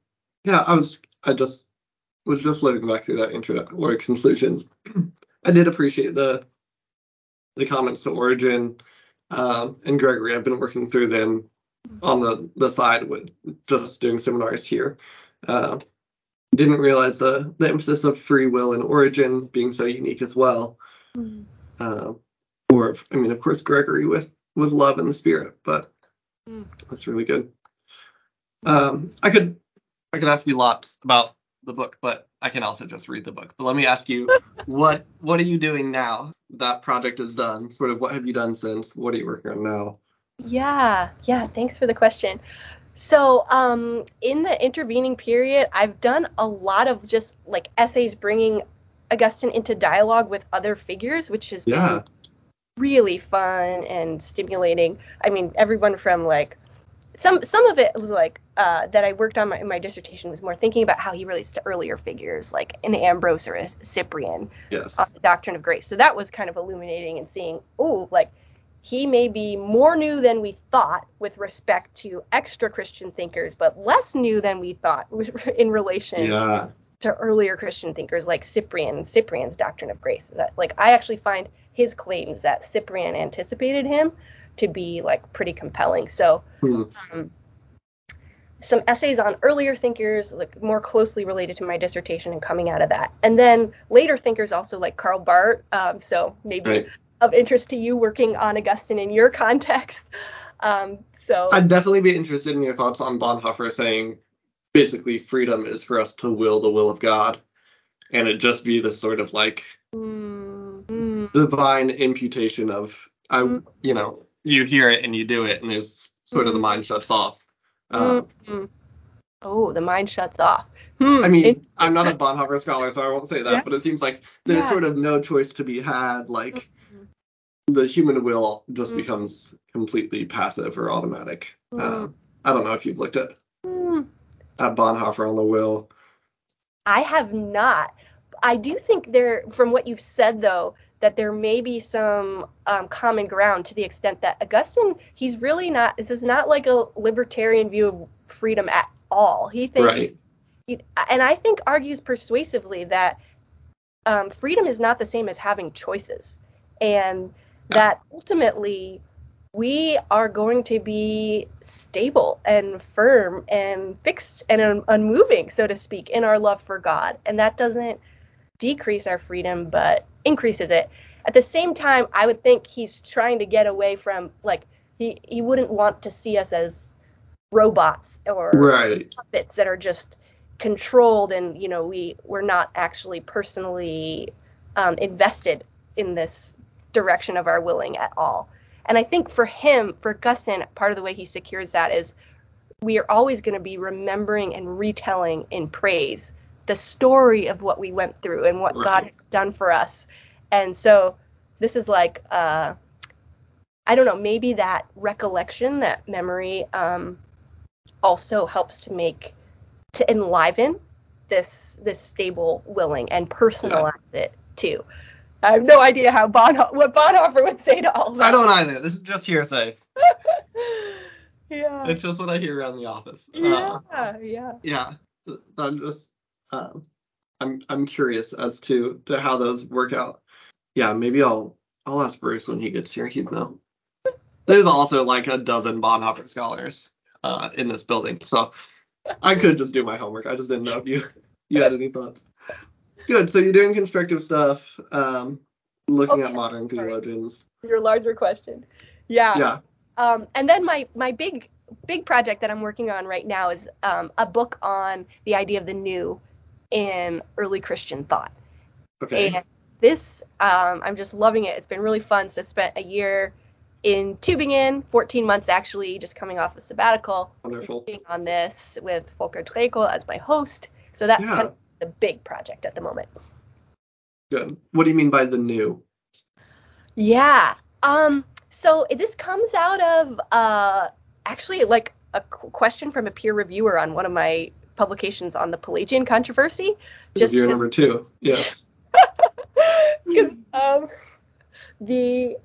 A: yeah, I was I just was just looking back through that introduction or conclusion. I did appreciate the the comments to Origen um, and Gregory. I've been working through them on the the side with just doing seminars here. Uh, didn't realize the the emphasis of free will and Origen being so unique as well. Uh, or I mean, of course, Gregory with with love and the spirit, but
B: Mm.
A: that's really good. Um, I could I could ask you lots about the book, but I can also just read the book. But let me ask you, what what are you doing now? That project is done. Sort of what have you done since? What are you working on now?
B: Yeah, yeah, thanks for the question. So, um, in the intervening period, I've done a lot of just like essays bringing Augustine into dialogue with other figures, which is
A: Yeah.
B: really fun and stimulating. I mean, everyone from like some some of it was like uh, that I worked on my, my dissertation was more thinking about how he relates to earlier figures like an Ambrose or a Cyprian
A: Yes.
B: on the doctrine of grace. So that was kind of illuminating and seeing, oh, like he may be more new than we thought with respect to extra Christian thinkers, but less new than we thought in relation
A: Yeah.
B: to earlier Christian thinkers like Cyprian, Cyprian's doctrine of grace. That like I actually find his claims that Cyprian anticipated him to be like pretty compelling. So
A: Hmm.
B: um, some essays on earlier thinkers, like more closely related to my dissertation and coming out of that. And then later thinkers also like Karl Barth. Um, so maybe
A: Right.
B: of interest to you working on Augustine in your context. Um, so
A: I'd definitely be interested in your thoughts on Bonhoeffer saying basically freedom is for us to will the will of God. And it just be this sort of like
B: Mm, mm,
A: divine imputation of I
B: Mm.
A: you know, you hear it and you do it and there's sort of the
B: Mm.
A: mind shuts off. Uh,
B: mm, mm. oh, the mind shuts off. Hmm,
A: I mean,
B: it-
A: I'm not a Bonhoeffer scholar, so I won't say that,
B: Yeah.
A: but it seems like there's
B: Yeah.
A: sort of no choice to be had. Like
B: Mhm.
A: the human will just
B: Mm.
A: becomes completely passive or automatic. Um, I don't know if you've looked at,
B: Hmm.
A: at Bonhoeffer on the will.
B: I have not. I do think there, from what you've said though, that there may be some um, common ground to the extent that Augustine, he's really not. This is not like a libertarian view of freedom at all. He thinks,
A: Right.
B: he, and I think argues persuasively that um, freedom is not the same as having choices, and
A: Yeah.
B: that ultimately we are going to be stable and firm and fixed and un- unmoving, so to speak, in our love for God. And that doesn't decrease our freedom, but increases it. At the same time, I would think he's trying to get away from, like, he, he wouldn't want to see us as robots or
A: Right.
B: puppets that are just controlled and, you know, we, we're not actually personally um, invested in this direction of our willing at all. And I think for him, for Augustine, part of the way he secures that is we are always going to be remembering and retelling in praise the story of what we went through and what God has done for us. And so this is like, uh, I don't know, maybe that recollection, that memory, um, also helps to make, to enliven this this stable willing and personalize it too. I have no idea how Bonho- what Bonhoeffer would say to all
A: I
B: that.
A: don't either. This is just hearsay.
B: yeah.
A: It's just what I hear around the office.
B: Yeah,
A: Uh,
B: yeah.
A: yeah. I'm just um, I'm I'm curious as to to how those work out. Yeah, maybe I'll I'll ask Bruce when he gets here. He'd know. There's also like a dozen Bonhoeffer scholars uh, in this building, so I could just do my homework. I just didn't know if you you had any thoughts. Good. So you're doing constructive stuff, um, looking
B: Oh,
A: at modern
B: sorry.
A: theologians.
B: Your larger question. Yeah.
A: Yeah.
B: Um, and then my my big big project that I'm working on right now is um, a book on the idea of the new in early Christian thought.
A: Okay.
B: And this, um, I'm just loving it. It's been really fun. So I spent a year in Tübingen, 14 months actually, just coming off a sabbatical,
A: Wonderful.
B: working on this with Volker Drecoll as my host. So that's
A: Yeah.
B: kind of the big project at the moment.
A: Good. What do you mean by the new?
B: Yeah. Um. So this comes out of uh actually like a question from a peer reviewer on one of my publications on the Pelagian controversy. Just
A: number two. Yes.
B: because um, the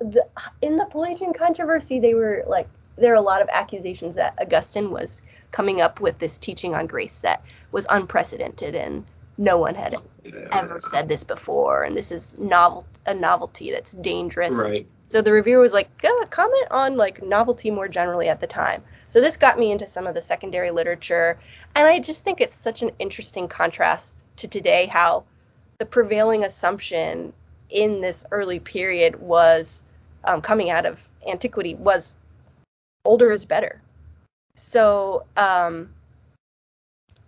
B: the in the Pelagian controversy, they were like there are a lot of accusations that Augustine was coming up with this teaching on grace that was unprecedented and no one had
A: Yeah.
B: ever said this before, and this is novel a novelty that's dangerous.
A: Right.
B: So the reviewer was like, comment on like novelty more generally at the time. So this got me into some of the secondary literature, and I just think it's such an interesting contrast to today how the prevailing assumption in this early period was um, coming out of antiquity was older is better. So um,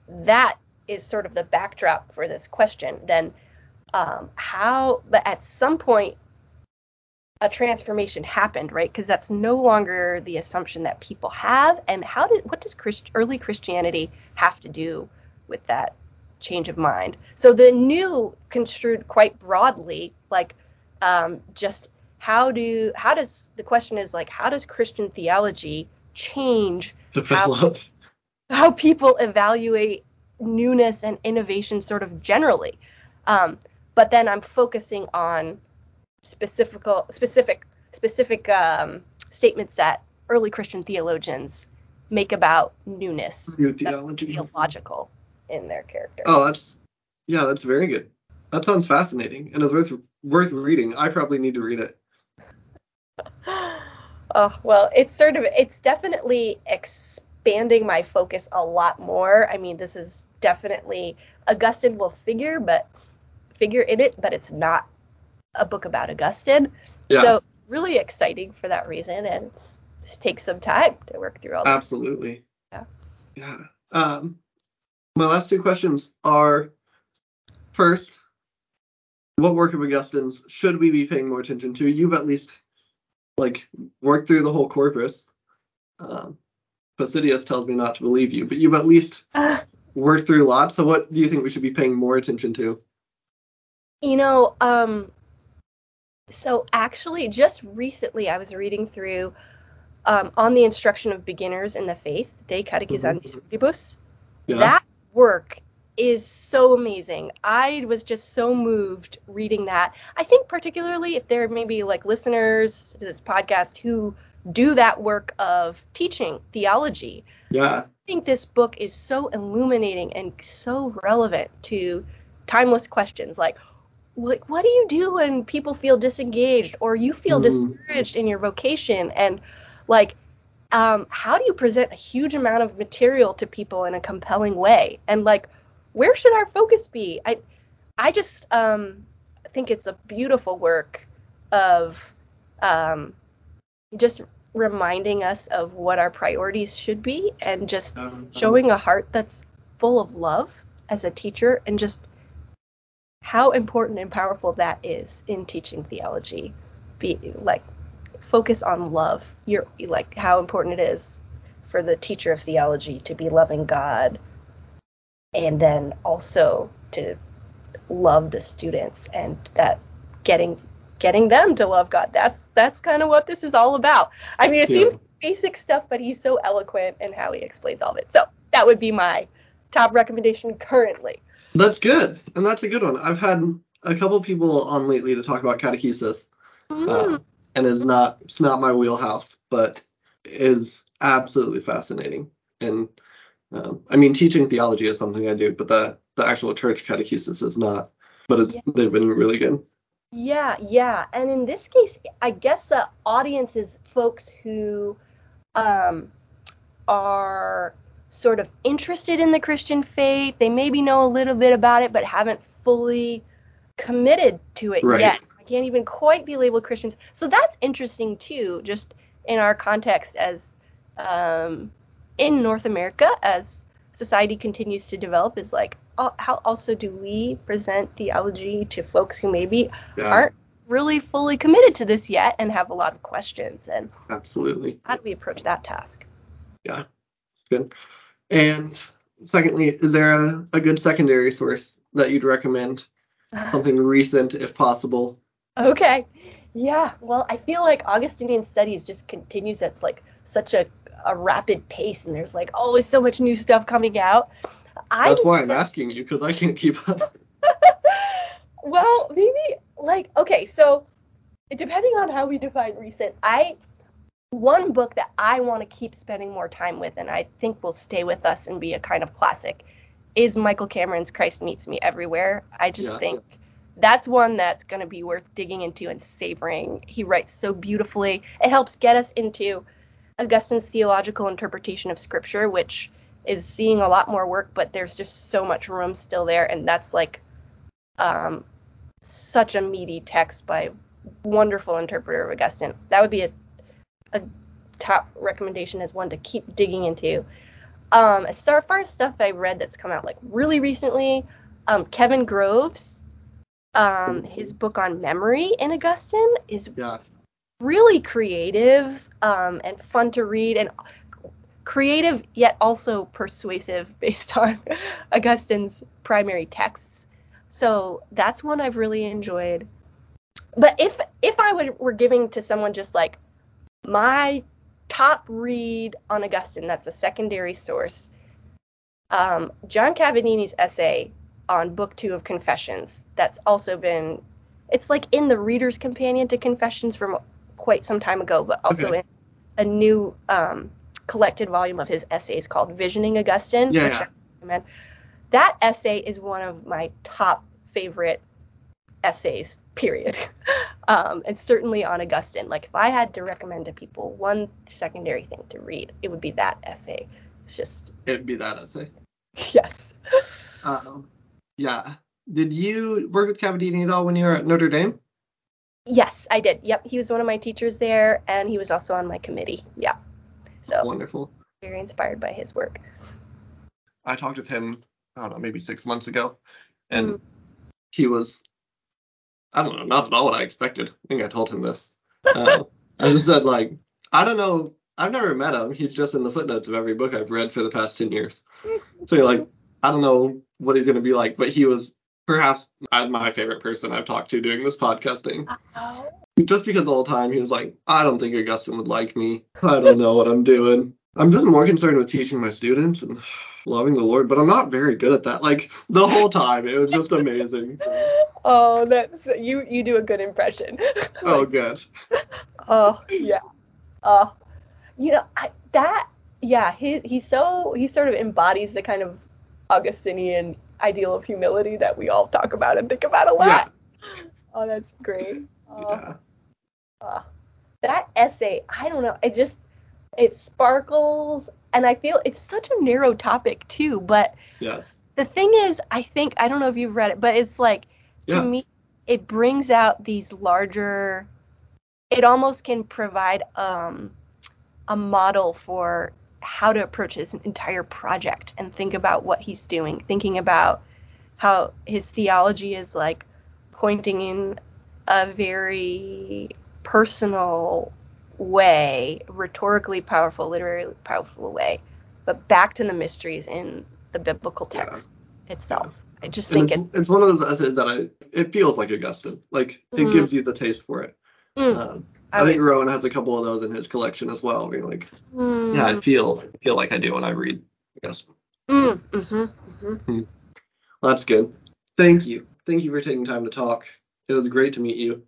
B: that is sort of the backdrop for this question. Then um, how, but at some point a transformation happened, right? Because that's no longer the assumption that people have. And how did what does Christ, early Christianity have to do with that change of mind? So the new construed quite broadly, like um, just how do how does the question is like how does Christian theology change
A: Develop.
B: how people evaluate newness and innovation sort of generally. Um, but then I'm focusing on specific specific specific um, statements that early Christian theologians make about newness,
A: New theology.
B: theological in their character.
A: Oh, that's yeah, that's very good. That sounds fascinating and is worth worth reading. I probably need to read it.
B: Oh, well, it's sort of it's definitely expanding my focus a lot more. I mean, this is definitely Augustine will figure, but figure in it, but it's not a book about Augustine.
A: Yeah.
B: So really exciting for that reason and just take some time to work through all that.
A: Absolutely.
B: Yeah.
A: Yeah. Um, my last two questions are first, what work of Augustine's should we be paying more attention to? You've at least like worked through the whole corpus. Um, Possidius tells me not to believe you, but you've at least worked through a lot. So what do you think we should be paying more attention to?
B: You know, um, so actually, just recently I was reading through um, on the instruction of beginners in the faith, De Catechizandis Rudibus.
A: Yeah.
B: That work is so amazing. I was just so moved reading that. I think particularly if there may be like listeners to this podcast who do that work of teaching theology,
A: yeah.
B: I think this book is so illuminating and so relevant to timeless questions like like what do you do when people feel disengaged or you feel
A: Mm.
B: discouraged in your vocation? And like um, how do you present a huge amount of material to people in a compelling way? And like where should our focus be? I i just um think it's a beautiful work of um just reminding us of what our priorities should be and just
A: Um,
B: showing a heart that's full of love as a teacher and just how important and powerful that is in teaching theology. Be like focus on love. You're like how important it is for the teacher of theology to be loving god and then also to love the students and that getting getting them to love god. That's that's kind of what this is all about. I mean it
A: Yeah.
B: seems basic stuff but he's so eloquent in how he explains all of it. So that would be my top recommendation currently.
A: That's good, and that's a good one. I've had a couple people on lately to talk about catechesis,
B: Mm.
A: uh, and is not it's not my wheelhouse, but is absolutely fascinating. And um, I mean, teaching theology is something I do, but the the actual church catechesis is not. But it's
B: Yeah.
A: they've been really good.
B: Yeah, yeah. And in this case, I guess the audience is folks who um, are sort of interested in the Christian faith. They maybe know a little bit about it, but haven't fully committed to it
A: Right.
B: yet. I can't even quite be labeled Christians. So that's interesting too, just in our context as um, in North America, as society continues to develop, is like, uh, how also do we present theology to folks who maybe
A: Yeah,
B: aren't really fully committed to this yet and have a lot of questions? And
A: absolutely.
B: how do we approach that task?
A: Yeah good. And secondly, is there a, a good secondary source that you'd recommend? Something recent, if possible.
B: Okay. Yeah. Well, I feel like Augustinian studies just continues at like such a, a rapid pace, and there's like always so much new stuff coming out. I
A: That's why I'm asking you because I can't keep up.
B: well, maybe like okay, so depending on how we define recent, I one book that I want to keep spending more time with, and I think will stay with us and be a kind of classic, is Michael Cameron's Christ Meets Me Everywhere. I just
A: Yeah.
B: think that's one that's going to be worth digging into and savoring. He writes so beautifully. It helps get us into Augustine's theological interpretation of Scripture, which is seeing a lot more work, but there's just so much room still there, and that's like um, such a meaty text by wonderful interpreter of Augustine. That would be a, a top recommendation is one to keep digging into. Um, as far as stuff I read that's come out like really recently, um, Kevin Grove's, um, his book on memory in Augustine is
A: Yeah.
B: really creative um, and fun to read and creative yet also persuasive based on Augustine's primary texts. So that's one I've really enjoyed. But if if I were giving to someone just like my top read on Augustine, that's a secondary source. Um, John Cavadini's essay on Book Two of Confessions. That's also been, it's like in the Reader's Companion to Confessions from quite some time ago, but also
A: Okay.
B: in a new um, collected volume of his essays called Visioning Augustine.
A: Yeah,
B: which
A: yeah.
B: I recommend. That essay is one of my top favorite essays, period. Um, and certainly on Augustine. Like if I had to recommend to people one secondary thing to read, it would be that essay. It's just
A: It'd be that essay.
B: yes.
A: Um, yeah. Did you work with Cavadini at all when you were at Notre Dame?
B: Yes, I did. Yep, he was one of my teachers there, and he was also on my committee. Yeah, so
A: Wonderful.
B: very inspired by his work.
A: I talked with him, I don't know, maybe six months ago, and
B: Mm.
A: he was, I don't know, not at all what I expected. I think I told him this. Uh, I just said, like, I don't know, I've never met him. He's just in the footnotes of every book I've read for the past 10 years. So, you're like, I don't know what he's going to be like, but he was perhaps my favorite person I've talked to doing this podcasting.
B: Oh.
A: Just because all the time he was like, I don't think Augustine would like me. I don't know what I'm doing. I'm just more concerned with teaching my students and loving the Lord, but I'm not very good at that. Like the whole time, it was just amazing.
B: Oh, that's you. You do a good impression.
A: Oh, good.
B: Oh yeah. Uh, you know I, that. Yeah, he he's so he sort of embodies the kind of Augustinian ideal of humility that we all talk about and think about a lot. Yeah. Oh, that's great. Oh,
A: Yeah.
B: uh, that essay, I don't know. It just it sparkles, and I feel it's such a narrow topic too. But
A: Yes.
B: the thing is, I think I don't know if you've read it, but it's like to
A: Yeah.
B: me, it brings out these larger. It almost can provide um, a model for how to approach his entire project and think about what he's doing, thinking about how his theology is like pointing in a very personal way, rhetorically powerful, literally powerful way, but back to the mysteries in the biblical
A: Yeah.
B: text itself. I just
A: And
B: think
A: it's,
B: it's
A: it's one of those essays that I it feels like Augustine. Like it
B: Mhm.
A: gives you the taste for it.
B: mm,
A: Um,
B: I
A: I think
B: would-
A: Rowan has a couple of those in his collection as well. You're like,
B: mm,
A: yeah, I feel feel like I do when I read Augustine.
B: Mm, mm-hmm, mm-hmm.
A: Well, that's good. Thank you. Thank you for taking time to talk. It was great to meet you.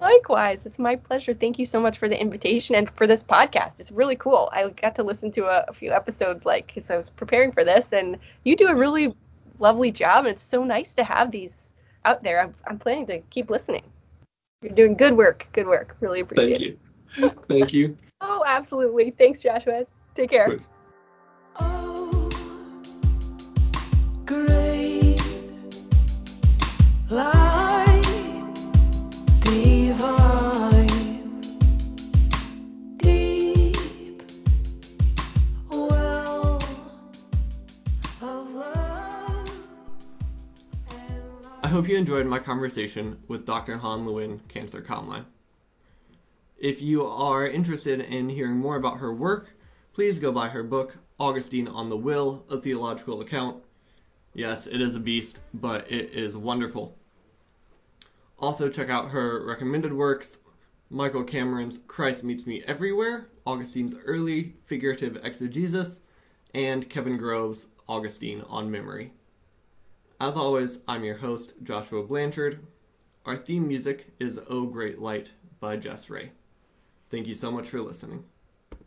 B: Likewise, it's my pleasure. Thank you so much for the invitation and for this podcast. It's really cool. I got to listen to a, a few episodes like as I was preparing for this, and you do a really lovely job. And it's so nice to have these out there. I'm, I'm planning to keep listening. You're doing good work. Good work. Really appreciate
A: Thank
B: it.
A: you. Thank you.
B: Oh, absolutely. Thanks, Joshua. Take care.
A: Enjoyed my conversation with Dr. Han-Luen, Kantzer Komline. If you are interested in hearing more about her work, please go buy her book, Augustine on the Will, A Theological Account. Yes, it is a beast, but it is wonderful. Also, check out her recommended works, Michael Cameron's Christ Meets Me Everywhere, Augustine's Early Figurative Exegesis, and Kevin Grove's Augustine on Memory. As always, I'm your host, Joshua Blanchard. Our theme music is O Great Light by Jess Ray. Thank you so much for listening.